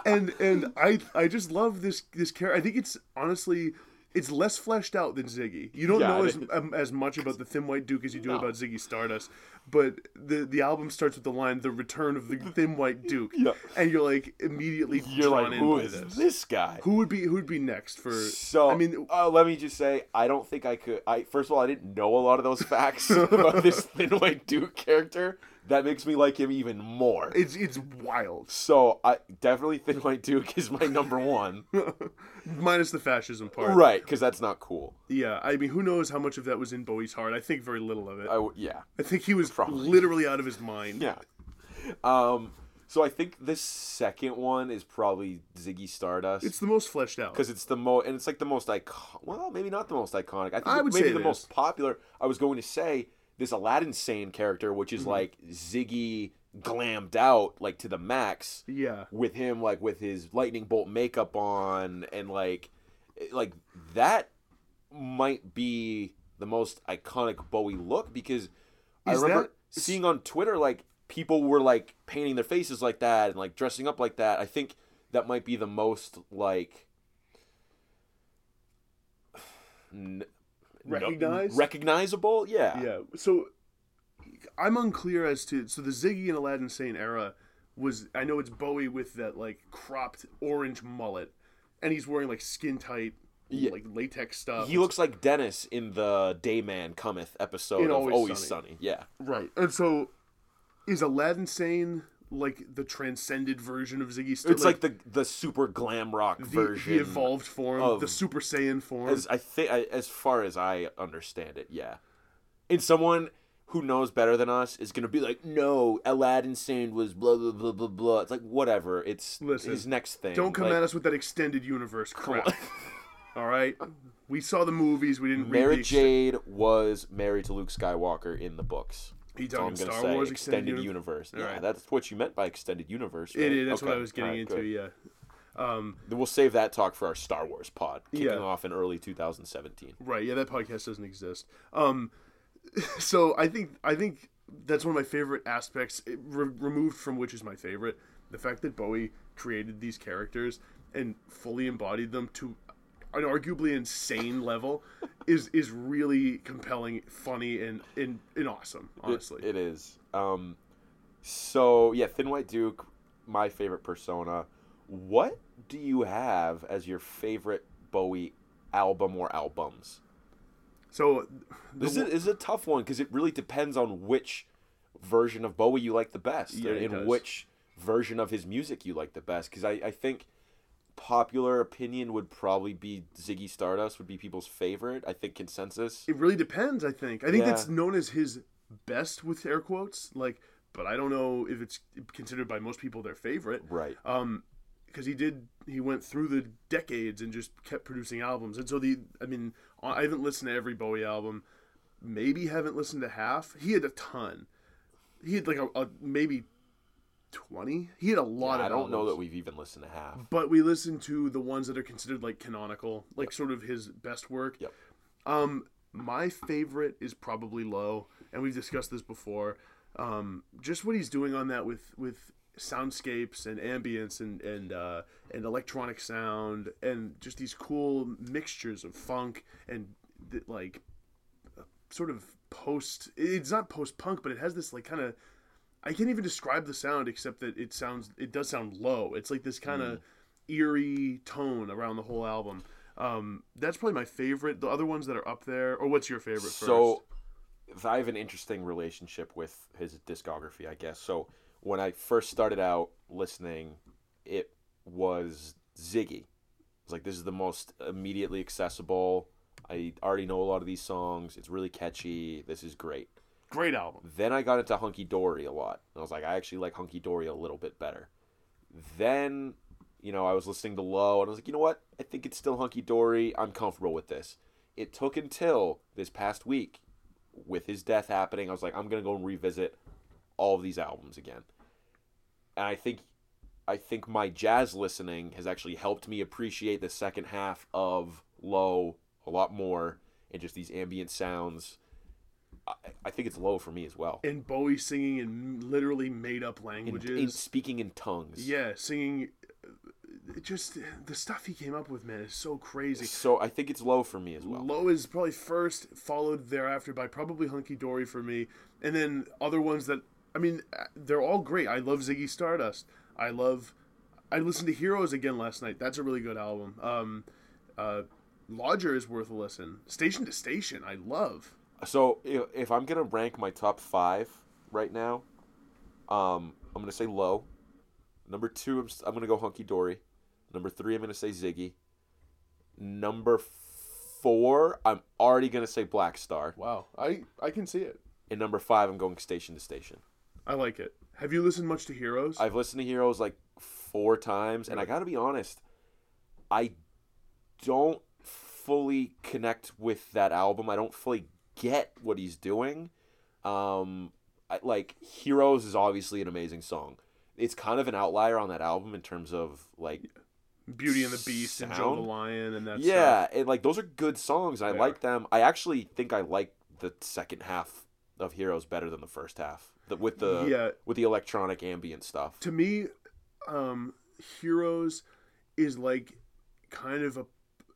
and and I I just love this this character. I think it's honestly. It's less fleshed out than Ziggy. You don't Yeah, know as um, as much about the Thin White Duke as you do No. about Ziggy Stardust, but the the album starts with the line "The Return of the Thin White Duke," Yeah. and you're like immediately You're drawn like, in who by is this. this guy? Who would be who would be next for? So I mean, uh, let me just say, I don't think I could. I first of all, I didn't know a lot of those facts about this Thin White Duke character. That makes me like him even more. it's it's wild. So I definitely Thin White Duke is my number one, Minus the fascism part. right? Because that's not cool. Yeah, I mean, who knows how much of that was in Bowie's heart? I think very little of it. I yeah, I think he was Probably. literally out of his mind. yeah. Um, so I think the second one is probably Ziggy Stardust. It's the most fleshed out. because it's the most and it's like the most icon well maybe not the most iconic i think I would maybe say the most is. popular i was going to say this aladdin sane character which Mm-hmm. is like ziggy glammed out like to the max Yeah. with him like with his lightning bolt makeup on and like like that might be the most iconic bowie look because i remember that- seeing on twitter like people were like painting their faces like that and like dressing up like that i think that might be the most like n- no- recognizable yeah Yeah. So I'm unclear as to so the Ziggy and Aladdin Sane era was I know it's Bowie with that like cropped orange mullet, and he's wearing like skin tight Yeah. like latex stuff. he looks like dennis in the dayman cometh episode In of Always always, Sunny. sunny. yeah right, and so is Aladdin Sane like the transcended version of Ziggy? Sta- it's like, the the super glam rock the, version the evolved form, of- the Super Saiyan form. as i think as far as i understand it yeah and someone who knows better than us is gonna be like no aladdin sane was blah blah blah blah blah it's like whatever it's Listen, his next thing Don't come Like, at us with that extended universe crap. All right, we saw the movies. We didn't read Mara the ex- Jade was married to Luke Skywalker in the books. He That's all I'm talking gonna Star say. Wars extended, extended, uni- universe. Yeah, Alright. that's what you meant by extended universe. It right? is. That's what I was getting alright, into. good. Yeah. Um, we'll save that talk for our Star Wars pod, kicking Yeah. off in early 2017. right. Yeah. That podcast doesn't exist. Um, so I think I think that's one of my favorite aspects. Re- removed from which is my favorite, the fact that Bowie created these characters and fully embodied them to an arguably insane level is is really compelling, funny, and and, and awesome. It- Honestly, it is. Um, so yeah, Thin White Duke, my favorite persona. What do you have as your favorite Bowie album or albums? so This is, is a tough one because it really depends on which version of Bowie you like the best, Yeah, it and which version of his music you like the best. Because I, I think popular opinion would probably be Ziggy Stardust would be people's favorite. I think consensus. It really depends. I think. I think Yeah. it's known as his best with air quotes. Like, but I don't know if it's considered by most people their favorite. Right. Um, because he did. He went through the decades and just kept producing albums. And so the. I mean, I haven't listened to every Bowie album. Maybe haven't listened to half. He had a ton. He had like a, a maybe twenty. He had a lot of I don't know that we've even listened to half. But we listened to the ones that are considered like canonical, like sort of his best work. Yep. Um, my favorite is probably Low, and we've discussed this before. Um, just what he's doing on that with with soundscapes and ambience and and uh, and electronic sound and just these cool mixtures of funk and th- like uh, sort of post. It's not post punk, but it has this like kind of. I can't even describe the sound except that it sounds. It does sound low. It's like this kind of eerie tone around the whole album. Um, that's probably my favorite. The other ones that are up there, or what's your favorite? So, I have an interesting relationship with his discography, I guess. So, when I first started out listening, it was Ziggy. It's like this is the most immediately accessible. I already know a lot of these songs. It's really catchy. This is great. Great album. Then I got into Hunky Dory a lot. I was like, I actually like Hunky Dory a little bit better. Then, you know, I was listening to Low, and I was like, you know what? I think it's still Hunky Dory. I'm comfortable with this. It took until this past week, with his death happening, I was like, I'm gonna go and revisit all of these albums again. And I think, I think my jazz listening has actually helped me appreciate the second half of Low a lot more, and just these ambient sounds. I, I think it's low for me as well. And Bowie singing in literally made up In, languages. in speaking in tongues. yeah, singing. It just the stuff he came up with, man, is so crazy. So I think it's low for me as well. Low is probably first, followed thereafter by probably Hunky Dory for me, and then other ones that I mean, they're all great. I love Ziggy Stardust. I love. I listened to Heroes again last night. That's a really good album. Um, uh, Lodger is worth a listen. Station to Station, I love. So if, if I'm gonna rank my top five right now, um, I'm gonna say low. Number two, I'm, I'm gonna go hunky dory. Number three, I'm gonna say Ziggy. Number four, I'm already gonna say Blackstar. Wow, I I can see it. And number five, I'm going station to station. I like it. Have you listened much to Heroes? I've listened to Heroes like four times, and I gotta be honest, I don't fully connect with that album. I don't fully get what he's doing. Um, I, like Heroes is obviously an amazing song. It's kind of an outlier on that album in terms of like Beauty and the Beast and Joe the Lion and that. yeah, and like those are good songs. I They like them. I actually think I like the second half of Heroes better than the first half. The, with the Yeah. with the electronic ambient stuff. to me, um, Heroes is like kind of a,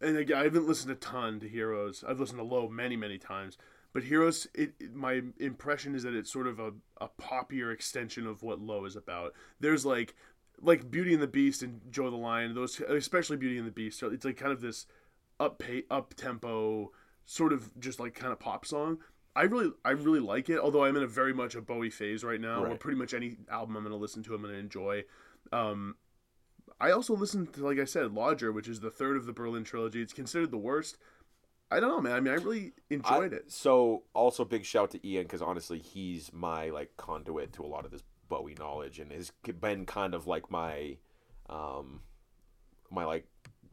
and again, I haven't listened a ton to Heroes. I've listened to Low many, many times, but Heroes, it, it- my impression is that it's sort of a, a poppier extension of what Low is about. There's like, like Beauty and the Beast and Joe the Lion, those especially Beauty and the Beast. So it's like kind of this up pay, up tempo, sort of just like kind of pop song. I really, I really like it. Although I'm in a very much a Bowie phase right now, where Right. pretty much any album I'm going to listen to, I'm going to enjoy. Um, I also listened to, like I said, Lodger, which is the third of the Berlin trilogy. It's considered the worst. I don't know, man. I mean, I really enjoyed I- it. So also big shout to Ian because honestly, he's my like conduit to a lot of this Bowie knowledge and has been kind of like my, um, my like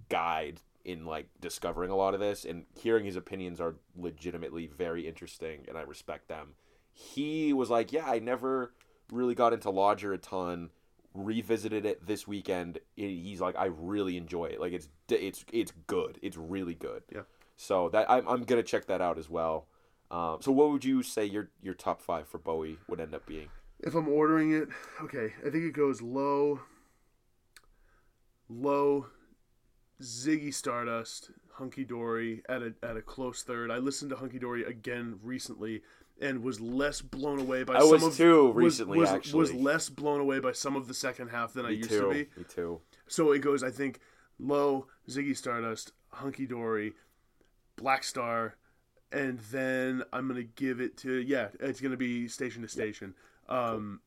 guide in like discovering a lot of this and hearing his opinions are legitimately very interesting and I respect them. He was like, yeah, I never really got into Lodger a ton. Revisited it this weekend. and He's like, I really enjoy it. Like it's it's it's good. It's really good. Yeah. So that I'm, I'm gonna check that out as well. Um, so what would you say your your top five for Bowie would end up being? If I'm ordering it, okay, I think it goes low, low, Ziggy Stardust, Hunky Dory at a at a close third. I listened to Hunky Dory again recently and was less blown away by I some was of too recently, was, actually. was less blown away by some of the second half than I used too. to be. Me too. So it goes, I think, low, Ziggy Stardust, Hunky Dory, Blackstar, and then I'm gonna give it to yeah, it's gonna be station to station. Um,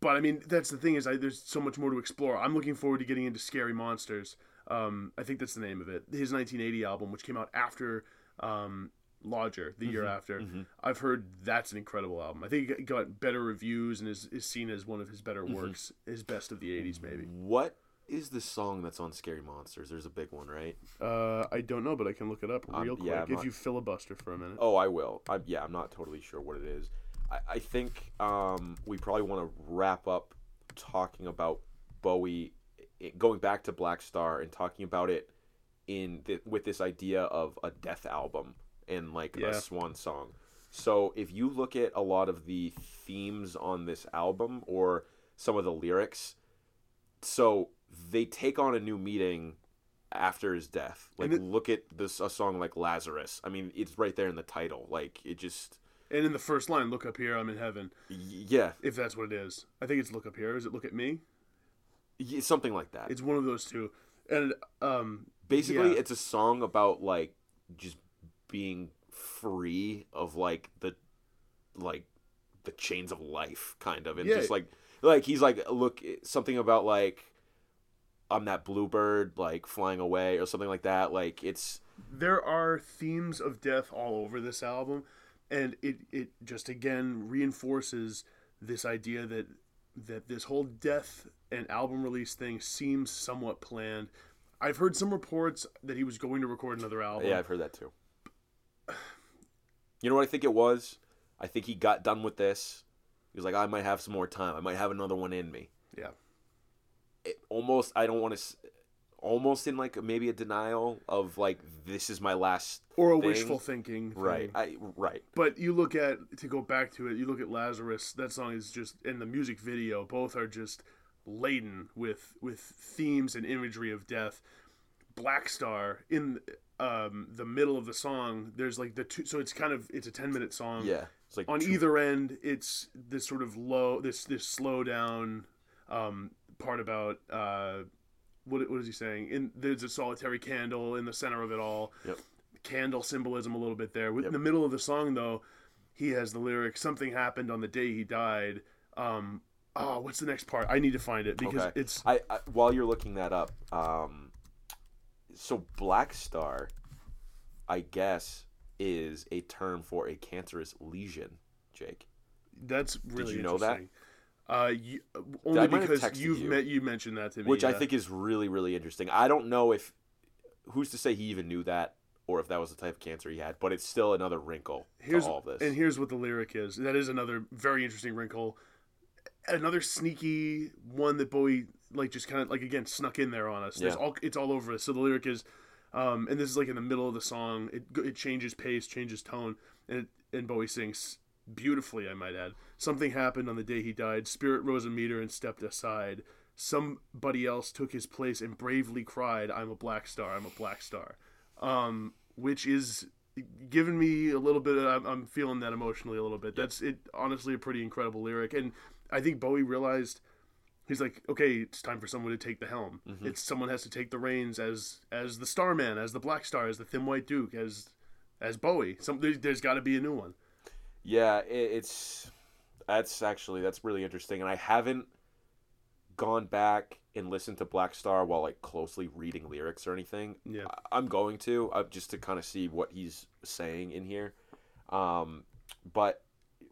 but I mean, that's the thing is, I, there's so much more to explore. I'm looking forward to getting into Scary Monsters. Um, I think that's the name of it. His 1980 album, which came out after um, Lodger, the year after. I've heard that's an incredible album. I think it got better reviews and is, is seen as one of his better works, his best of the 80s, maybe. What is the song that's on Scary Monsters? There's a big one, right? Uh, I don't know, but I can look it up Um, real quick yeah, I'm if not- you filibuster for a minute. Oh, I will. I, yeah, I'm not totally sure what it is. I, I think um, we probably want to wrap up talking about Bowie, i going back to Blackstar and talking about it in th- with this idea of a death album and like Yeah. a swan song. So if you look at a lot of the themes on this album or some of the lyrics. So they take on a new meaning after his death. Like it- look at this a song like Lazarus. I mean, it's right there in the title. Like it just And in the first line, "Look up here, I'm in heaven." yeah, If that's what it is, I think it's "Look up here. Is it "Look at me"? y- something like that. It's one of those two. And um, Basically, yeah. it's a song about like just being free of like the like the chains of life, kind of, and Yeah. just like like he's like look something about like I'm that bluebird like flying away or something like that. Like it's there are themes of death all over this album, and it it just again reinforces this idea that that this whole death and album release thing seems somewhat planned. I've heard some reports that he was going to record another album. yeah, I've heard that too. You know what I think it was? I think he got done with this. He was like, I might have some more time. I might have another one in me. Yeah. It almost I don't want to almost in like maybe a denial of like this is my last Or a thing. wishful thinking. thing. right I right But you look at to go back to it, you look at Lazarus. That song is just in the music video. Both are just laden with with themes and imagery of death. Blackstar in um, the middle of the song. There's like the two. So it's kind of it's a ten minute song. yeah it's like On two- either end, it's this sort of low, this this slow down um, part about uh, what what is he saying? In there's a solitary candle in the center of it all. Yep. Candle symbolism a little bit there. In Yep. the middle of the song, though, he has the lyric "Something happened on the day he died." Um, oh, what's the next part? I need to find it because Okay. it's I, I while you're looking that up um so Blackstar I guess is a term for a cancerous lesion Jake that's really Did you know that? Uh, you, only might have because you've you. met you mentioned that to me, which I think is really really interesting I don't know if who's to say he even knew that or if that was the type of cancer he had but it's still another wrinkle here's to all this and here's what the lyric is. That is another very interesting wrinkle. Another sneaky one that Bowie like just kind of like again snuck in there on us. There's Yeah. all it's all over us. So the lyric is, um, and this is like in the middle of the song. It it changes pace, changes tone, and it, and Bowie sings beautifully. I might add. Something happened on the day he died. Spirit rose a meter and stepped aside. Somebody else took his place and bravely cried, "I'm a black star. I'm a black star." Um, which is giving me a little bit. Of, I'm, I'm feeling that emotionally a little bit. That's it. Honestly, a pretty incredible lyric, and I think Bowie realized he's like, okay, it's time for someone to take the helm. It's someone has to take the reins as as the Starman, as the Black Star, as the Thin White Duke, as as Bowie. Some there's, there's got to be a new one. Yeah, it, it's that's actually that's really interesting, and I haven't gone back and listened to Blackstar while like closely reading lyrics or anything. Yeah. I- I'm going to uh, just to kind of see what he's saying in here. Um, but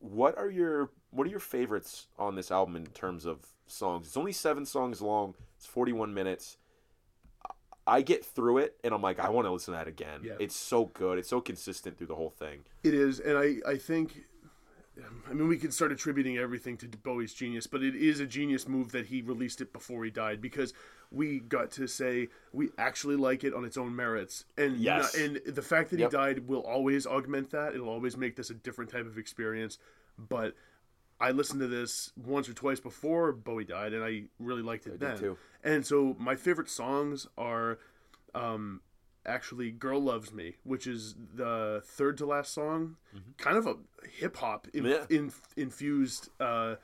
what are your what are your favorites on this album in terms of songs? It's only seven songs long. It's 41 minutes. I get through it and I'm like, I want to listen to that again. Yeah. It's so good. It's so consistent through the whole thing. It is, and I I think. I mean, we could start attributing everything to Bowie's genius, but it is a genius move that he released it before he died because we got to say we actually like it on its own merits, and Yes. and the fact that Yep. he died will always augment that. It'll always make this a different type of experience. But I listened to this once or twice before Bowie died, and I really liked it did then. too. And so my favorite songs are um, actually "Girl Loves Me," which is the third to last song, kind of a hip hop in, Yeah. in, infused uh,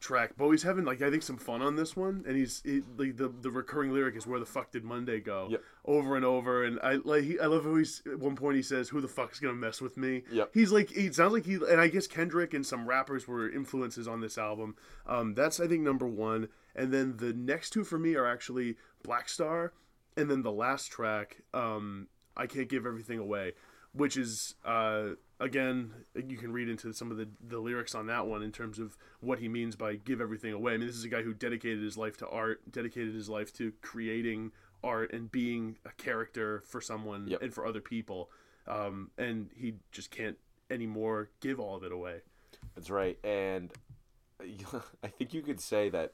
track. Bowie's having like I think some fun on this one, and he's he, like the the recurring lyric is "Where the fuck did Monday go?" Yep. over and over. And I like he, I love how he's at one point he says, "Who the fuck's gonna mess with me?" Yep. He's like he sounds like he and I guess Kendrick and some rappers were influences on this album. Um, that's I think number one, and then the next two for me are actually Blackstar, and then the last track, um, I can't give everything away, which is uh, again you can read into some of the the lyrics on that one in terms of what he means by give everything away. I mean, this is a guy who dedicated his life to art, dedicated his life to creating art and being a character for someone Yep. and for other people, um, and he just can't anymore give all of it away. That's right, and I think you could say that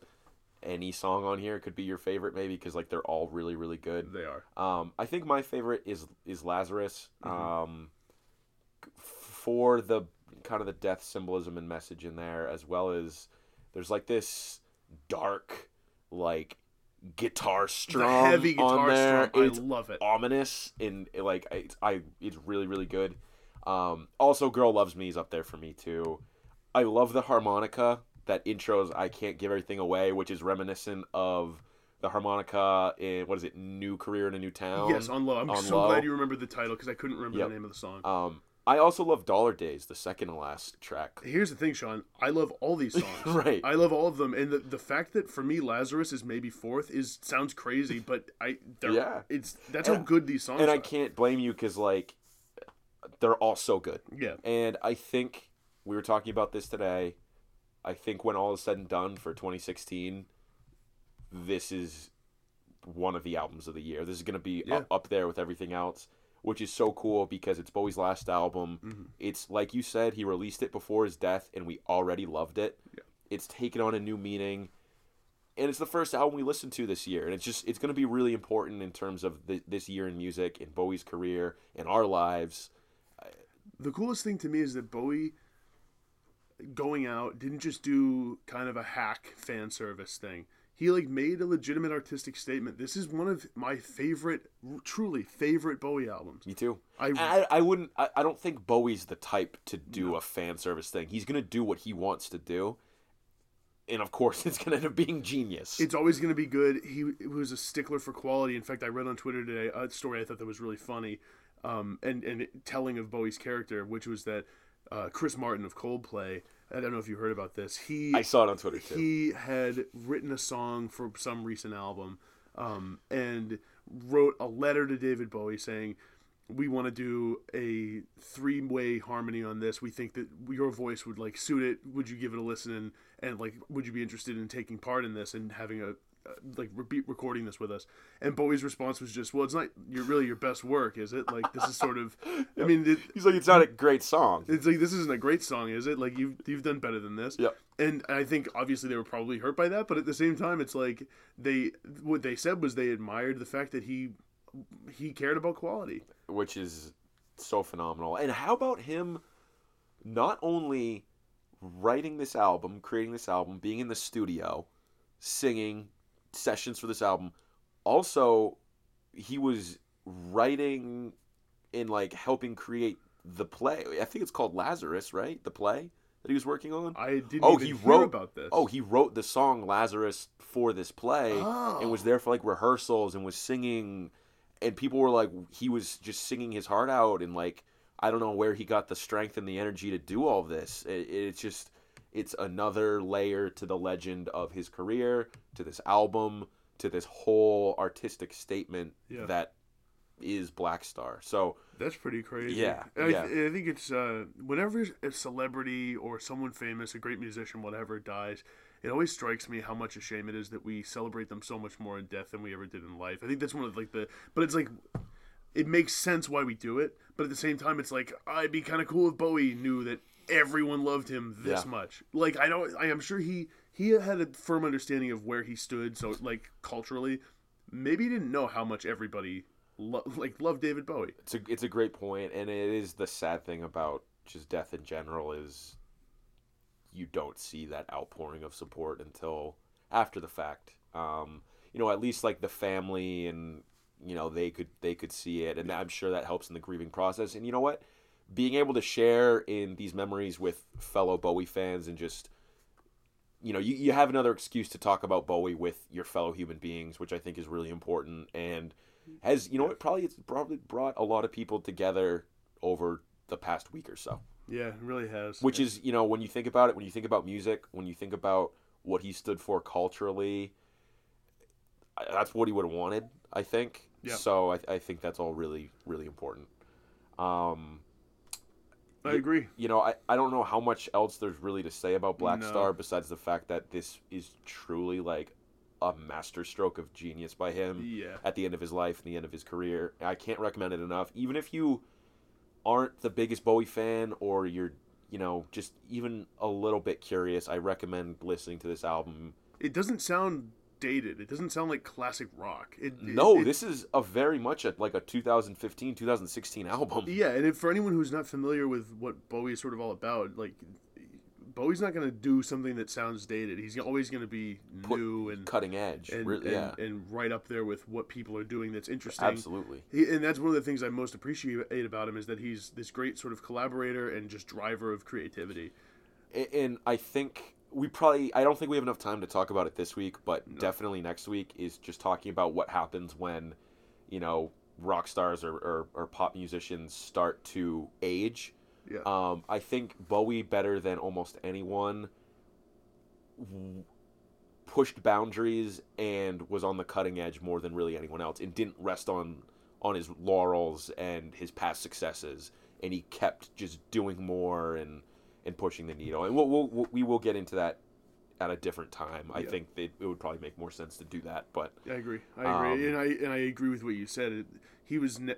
any song on here could be your favorite, maybe because like they're all really, really good. They are. Um, I think my favorite is is Lazarus. Mhm. Um, for the kind of the death symbolism and message in there, as well as there's like this dark, like guitar The strum heavy on guitar there. strum. I love it. ominous and like it's I it's really really good. Um, also, "Girl Loves Me" is up there for me too. I love the harmonica that intros "I Can't Give Everything Away," which is reminiscent of the harmonica in what is it, "New Career in a New Town." yes, on low. I'm on so Low. glad you remembered the title because I couldn't remember Yep. the name of the song. Um, I also love "Dollar Days," the second to last track. Here's the thing, Sean. I love all these songs. Right. I love all of them, and the, the fact that for me Lazarus is maybe fourth is sounds crazy, but I Yeah. it's that's how good these songs are. and are. I can't blame you because like they're all so good. Yeah, And I think we were talking about this today. I think when all is said and done for 2016, this is one of the albums of the year. This is going to be Yeah. up, up there with everything else, which is so cool because it's Bowie's last album. Mhm. It's like you said, he released it before his death, and we already loved it. Yeah. It's taken on a new meaning. And it's the first album we listened to this year, and it's just it's going to be really important in terms of the, this year in music, in Bowie's career, in our lives. the coolest thing to me is that Bowie going out didn't just do kind of a hack fan service thing. He like made a legitimate artistic statement. This is one of my favorite, truly favorite Bowie albums. Me too. I I, I wouldn't. I, I don't think Bowie's the type to do a fan service thing. He's gonna do what he wants to do, and of course, it's gonna end up being genius. It's always going to be good. He, he was a stickler for quality. In fact, I read on Twitter today a story I thought that was really funny, um, and and telling of Bowie's character, which was that uh, Chris Martin of Coldplay. I don't know if you heard about this. He I saw it on Twitter too. he had written a song for some recent album, um, and wrote a letter to David Bowie saying, "We want to do a three-way harmony on this. We think that your voice would like suit it. Would you give it a listen and and like would you be interested in taking part in this and having a like repeat recording this with us?" And Bowie's response was just, "Well, it's not your really your best work, is it? Like this is sort of, I mean." It, He's like, it's not a great song. it's like this isn't a great song, is it? Like you've you've done better than this. Yep. And I think obviously they were probably hurt by that, but at the same time, it's like they what they said was they admired the fact that he he cared about quality. which is so phenomenal. And how about him not only writing this album, creating this album, being in the studio, singing sessions for this album, also he was writing and like helping create the play. I think it's called Lazarus, right? The play that he was working on. I didn't Oh, even he hear wrote- about this. Oh, he wrote the song Lazarus for this play Oh. and was there for like rehearsals and was singing and people were like he was just singing his heart out and like I don't know where he got the strength and the energy to do all this. It, it's just it's another layer to the legend of his career, to this album, to this whole artistic statement Yeah. that is Blackstar. So That's pretty crazy. Yeah, I, yeah. I think it's uh, whenever a celebrity or someone famous, a great musician, whatever, dies, it always strikes me how much a shame it is that we celebrate them so much more in death than we ever did in life. I think that's one of like the, but it's like, it makes sense why we do it, but at the same time, it's like I'd be kind of cool if Bowie knew that everyone loved him this Yeah. much. Like I don't, I am sure he he had a firm understanding of where he stood, so like culturally, maybe he didn't know how much everybody lo- like loved David Bowie. it's a it's a great point, and it is the sad thing about just death in general is you don't see that outpouring of support until after the fact. Um, you know, at least like the family and you know they could they could see it, and I'm sure that helps in the grieving process. And you know what, being able to share in these memories with fellow Bowie fans and just you know you, you have another excuse to talk about Bowie with your fellow human beings, which I think is really important and has you know it probably it's probably brought a lot of people together over the past week or so Yeah, it really has. which is you know when you think about it when you think about music when you think about what he stood for culturally that's what he would have wanted i think Yeah. so I, I think that's all really really important um I agree. you know I, I don't know how much else there's really to say about black No. star besides the fact that this is truly like a masterstroke of genius by him Yeah. at the end of his life and the end of his career. I can't recommend it enough. Even if you aren't the biggest Bowie fan or you're, you know, just even a little bit curious, I recommend listening to this album. It doesn't sound dated. It doesn't sound like classic rock. It, No, it- this is a very much a, like a 2015, 2016 album. Yeah, and if, for anyone who's not familiar with what Bowie is sort of all about, like Bowie's not going to do something that sounds dated. He's always going to be Put- new and cutting edge. and, Really, and, yeah, and right up there with what people are doing that's interesting. absolutely. He, and that's one of the things I most appreciate about him is that he's this great sort of collaborator and just driver of creativity. And I think we probably I don't think we have enough time to talk about it this week, but definitely next week is just talking about what happens when, you know, rock stars or, or, or pop musicians start to age. Yeah. Um, I think Bowie, better than almost anyone, pushed boundaries and was on the cutting edge more than really anyone else, and didn't rest on on his laurels and his past successes, and he kept just doing more and and pushing the needle. And we'll, we'll, we'll get into that at a different time. I Yeah. think that it would probably make more sense to do that, but I agree. I agree, Um, and I and I agree with what you said. It, he was ne-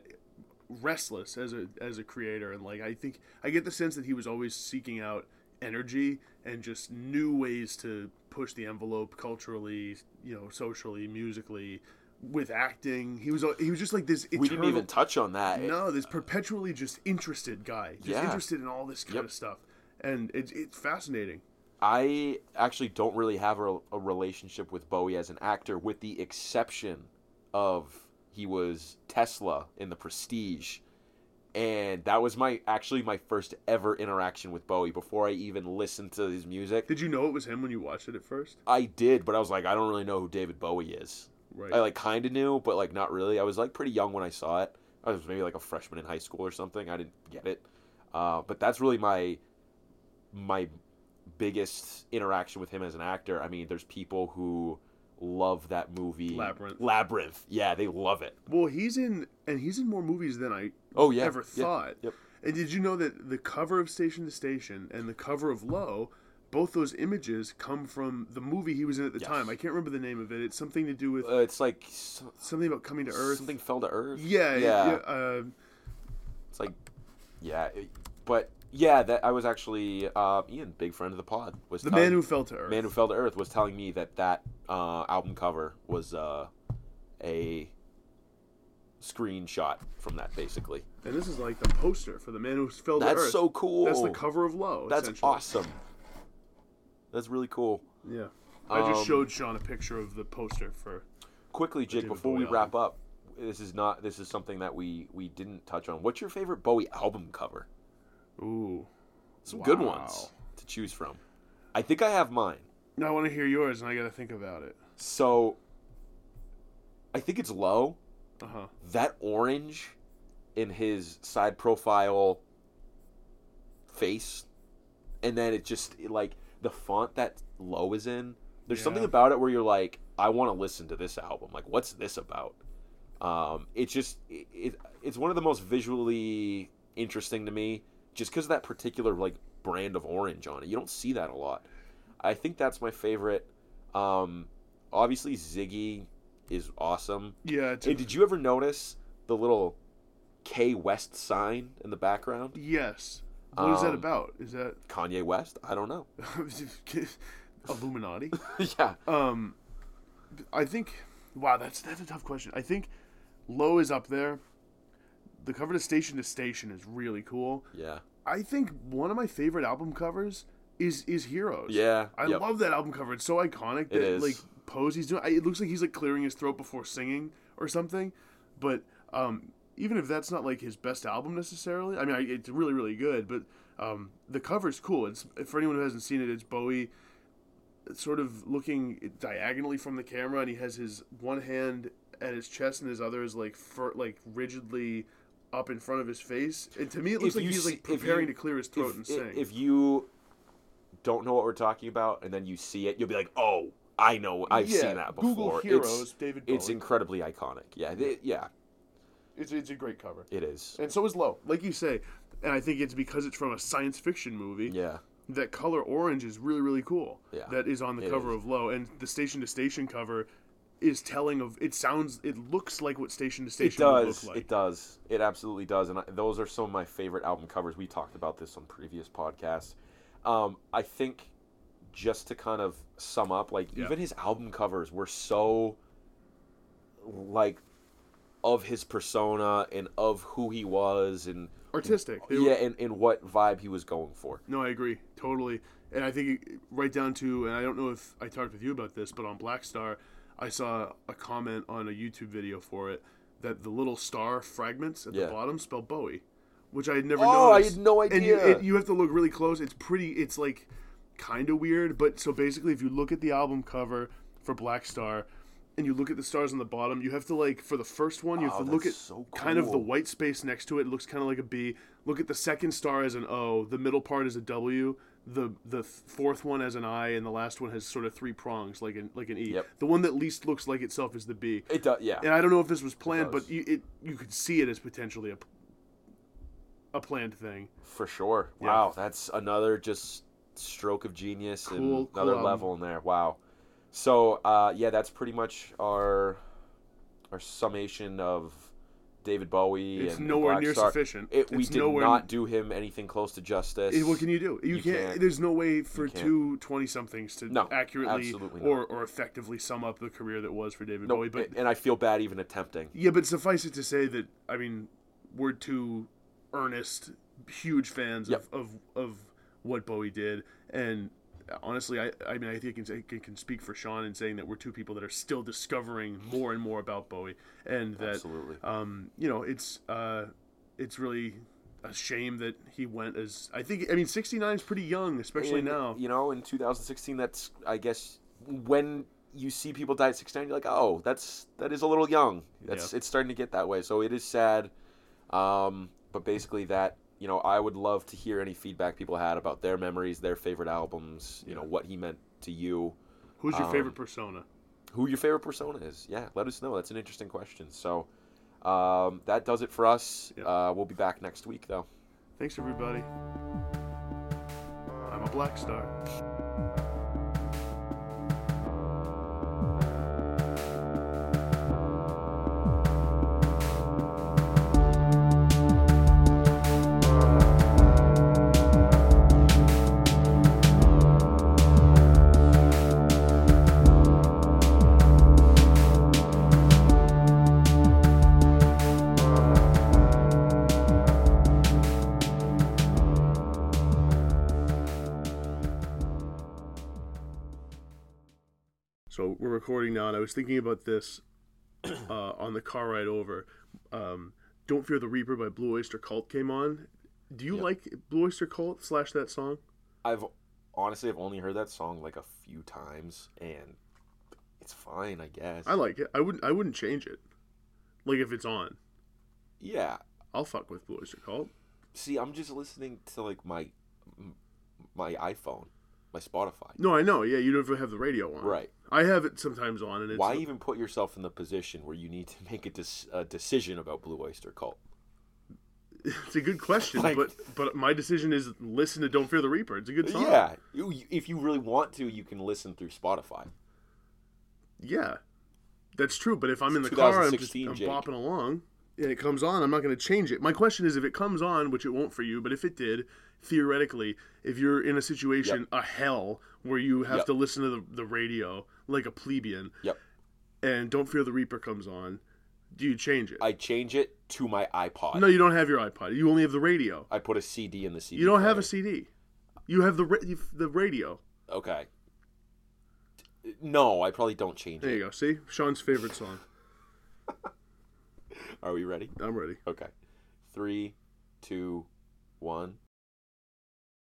restless as a as a creator, and like I think I get the sense that he was always seeking out energy and just new ways to push the envelope culturally, you know, socially, musically, with acting. He was he was just like this. Eternal, we didn't even touch on that. no, this perpetually just interested guy, just Yeah. interested in all this kind Yep. of stuff, and it's it's fascinating. I actually don't really have a, a relationship with Bowie as an actor, with the exception of he was Tesla in The Prestige, and that was my actually my first ever interaction with Bowie before I even listened to his music. Did you know it was him when you watched it at first? I did, but I was like, I don't really know who David Bowie is. Right. I like kind of knew, but like not really. I was like pretty young when I saw it. I was maybe like a freshman in high school or something. I didn't get it, uh, but that's really my my biggest interaction with him as an actor. I mean, there's people who love that movie Labyrinth. Labyrinth, yeah, they love it. Well, he's in, and he's in more movies than I Oh yeah, ever yeah, thought. Yep. And did you know that the cover of Station to Station and the cover of Low, both those images come from the movie he was in at the Yes. time? I can't remember the name of it. It's something to do with Uh, it's like s- something about coming to Earth. something fell to Earth. Yeah, yeah. yeah. uh, It's like, yeah, it- but yeah, that I was actually uh, Ian, big friend of the pod, was the telling- Man Who Fell to Earth. Man Who Fell to Earth was telling me that that uh, album cover was uh, a screenshot from that, basically. and this is like the poster for the Man Who Fell to earth. That's so cool. That's the cover of Low. That's awesome. That's really cool. Yeah. I just Um, showed Sean a picture of the poster for. Quickly, Jake, before we Bowie wrap up, this is not this is something that we we didn't touch on. What's your favorite Bowie album cover? Ooh. Some good ones to choose from. I think I have mine. Now I want to hear yours, and I got to think about it. So I think it's low. Uh huh. that orange in his side profile face and then it just like the font that low is in there's something about it where you're like i want to listen to this album like what's this about um it's just it, it it's one of the most visually interesting to me just because of that particular like brand of orange on it you don't see that a lot i think that's my favorite um obviously ziggy is awesome Yeah. It's Hey, did you ever notice the little K West sign in the background? yes. What is that Um, about? Is that Kanye West? I don't know. Illuminati? yeah. Um, I think. Wow, that's that's a tough question. I think Low is up there. The cover to Station to Station is really cool. Yeah. I think one of my favorite album covers is is Heroes. Yeah. I yep. love that album cover. It's so iconic. That, is. Like pose he's doing. I- It looks like he's like clearing his throat before singing or something. But um, even if that's not like his best album necessarily, I mean, I, it's really really good. But um, the cover's cool. It's for anyone who hasn't seen it, it's Bowie sort of looking diagonally from the camera, and he has his one hand at his chest, and his other is like fur, like rigidly up in front of his face. And to me, it looks If like he's see- like if you- preparing to clear his throat If, and sing. if you don't know what we're talking about and then you see it, you'll be like, "Oh, I know. I've yeah, seen that before." Google It's- Heroes, David Bowie. It's incredibly iconic. Yeah. they- yeah. It's, it's a great cover. It is. And so is Low, like you say. And I think it's because it's from a science fiction movie Yeah. that color orange is really, really cool. Yeah, That is on the it cover is. of Low. And the Station to Station cover is telling of. It sounds. It looks like what Station to It Station would does. like. It does. It absolutely does. And I, those are some of my favorite album covers. We talked about this on previous podcasts. Um, I think just to kind of sum up, like Yeah. even his album covers were so like of his persona and of who he was and artistic. Were- yeah, and, and what vibe he was going for. No, I agree totally, and I think right down to, and I don't know if I talked with you about this, but on Blackstar, I saw a comment on a YouTube video for it that the little star fragments at Yeah. the bottom spell Bowie, which I had never Oh, I had no And you, idea. it, you have to look really close. It's pretty. It's like kind of weird, but so basically, if you look at the album cover for Blackstar. And you look at the stars on the bottom. You have to like for the first one. You have Oh, to look at so kind of the white space next to it. It looks kind of like a B. Look at the second star as an O. The middle part is a W. The the fourth one as an I, and the last one has sort of three prongs, like an like an E. Yep. The one that least looks like itself is the B. It does, yeah. And I don't know if this was planned, but you it you could see it as potentially a a planned thing. For sure. Yeah. Wow, that's another just stroke of genius Cool, and another album. level in there. Wow. So uh, yeah, that's pretty much our our summation of David Bowie. It's and, and nowhere Black near Star. sufficient. It, we did not do him anything close to justice. Eh, What can you do? You, You can't, can't. There's no way for two 20 somethings to No, accurately or, or effectively sum up the career that was for David No, Bowie. But and I feel bad even attempting. Yeah, but suffice it to say that I mean we're two earnest, huge fans Yep. of, of of what Bowie did, and honestly, I I mean I think I can, I can speak for Sean in saying that we're two people that are still discovering more and more about Bowie, and that Absolutely. um you know it's uh it's really a shame that he went as I think I mean 69 is pretty young, especially And, now. You know, in 2016, that's I guess when you see people die at 69, you're like, oh, that's that is a little young. That's it's starting to get that way. So it is sad. Um, but basically, that you know, I would love to hear any feedback people had about their memories, their favorite albums. You know, what he meant to you. Who's your um, favorite persona? who your favorite persona is. Yeah, let us know. That's an interesting question. So um, that does it for us. Yeah. Uh, we'll be back next week, though. Thanks everybody. I'm a Blackstar. And I was thinking about this uh, on the car ride over. Um, "Don't Fear the Reaper" by Blue Oyster Cult came on. Do you Yep. like Blue Oyster Cult slash that song? I've honestly I've only heard that song like a few times, and it's fine, I guess. I like it. I wouldn't. I wouldn't change it. Like if it's on, yeah. I'll fuck with Blue Oyster Cult. See, I'm just listening to like my my iPhone, my Spotify. No, I know. Yeah, you don't even have the radio on. Right. I have it sometimes on, and it's Why even put yourself in the position where you need to make a, dis- a decision about Blue Oyster Cult? it's a good question, Like- but but my decision is listen to "Don't Fear the Reaper." It's a good song. Yeah, if you really want to, you can listen through Spotify. Yeah, that's true. But if I'm in the car, I'm just I'm bopping along, and it comes on, I'm not going to change it. My question is, if it comes on, which it won't for you, but if it did, theoretically, if you're in a situation, a hell, where you have Yep. to listen to the, the radio like a plebeian, Yep. and "Don't Fear the Reaper" comes on, do you change it? I change it to my iPod. no, you don't have your iPod. You only have the radio. I put a CD in the CD. You don't have a. CD. You have the ra- the radio. Okay. No, I probably don't change There it. There you go. See, Sean's favorite song. Are we ready? I'm ready. Okay. Three, two, one.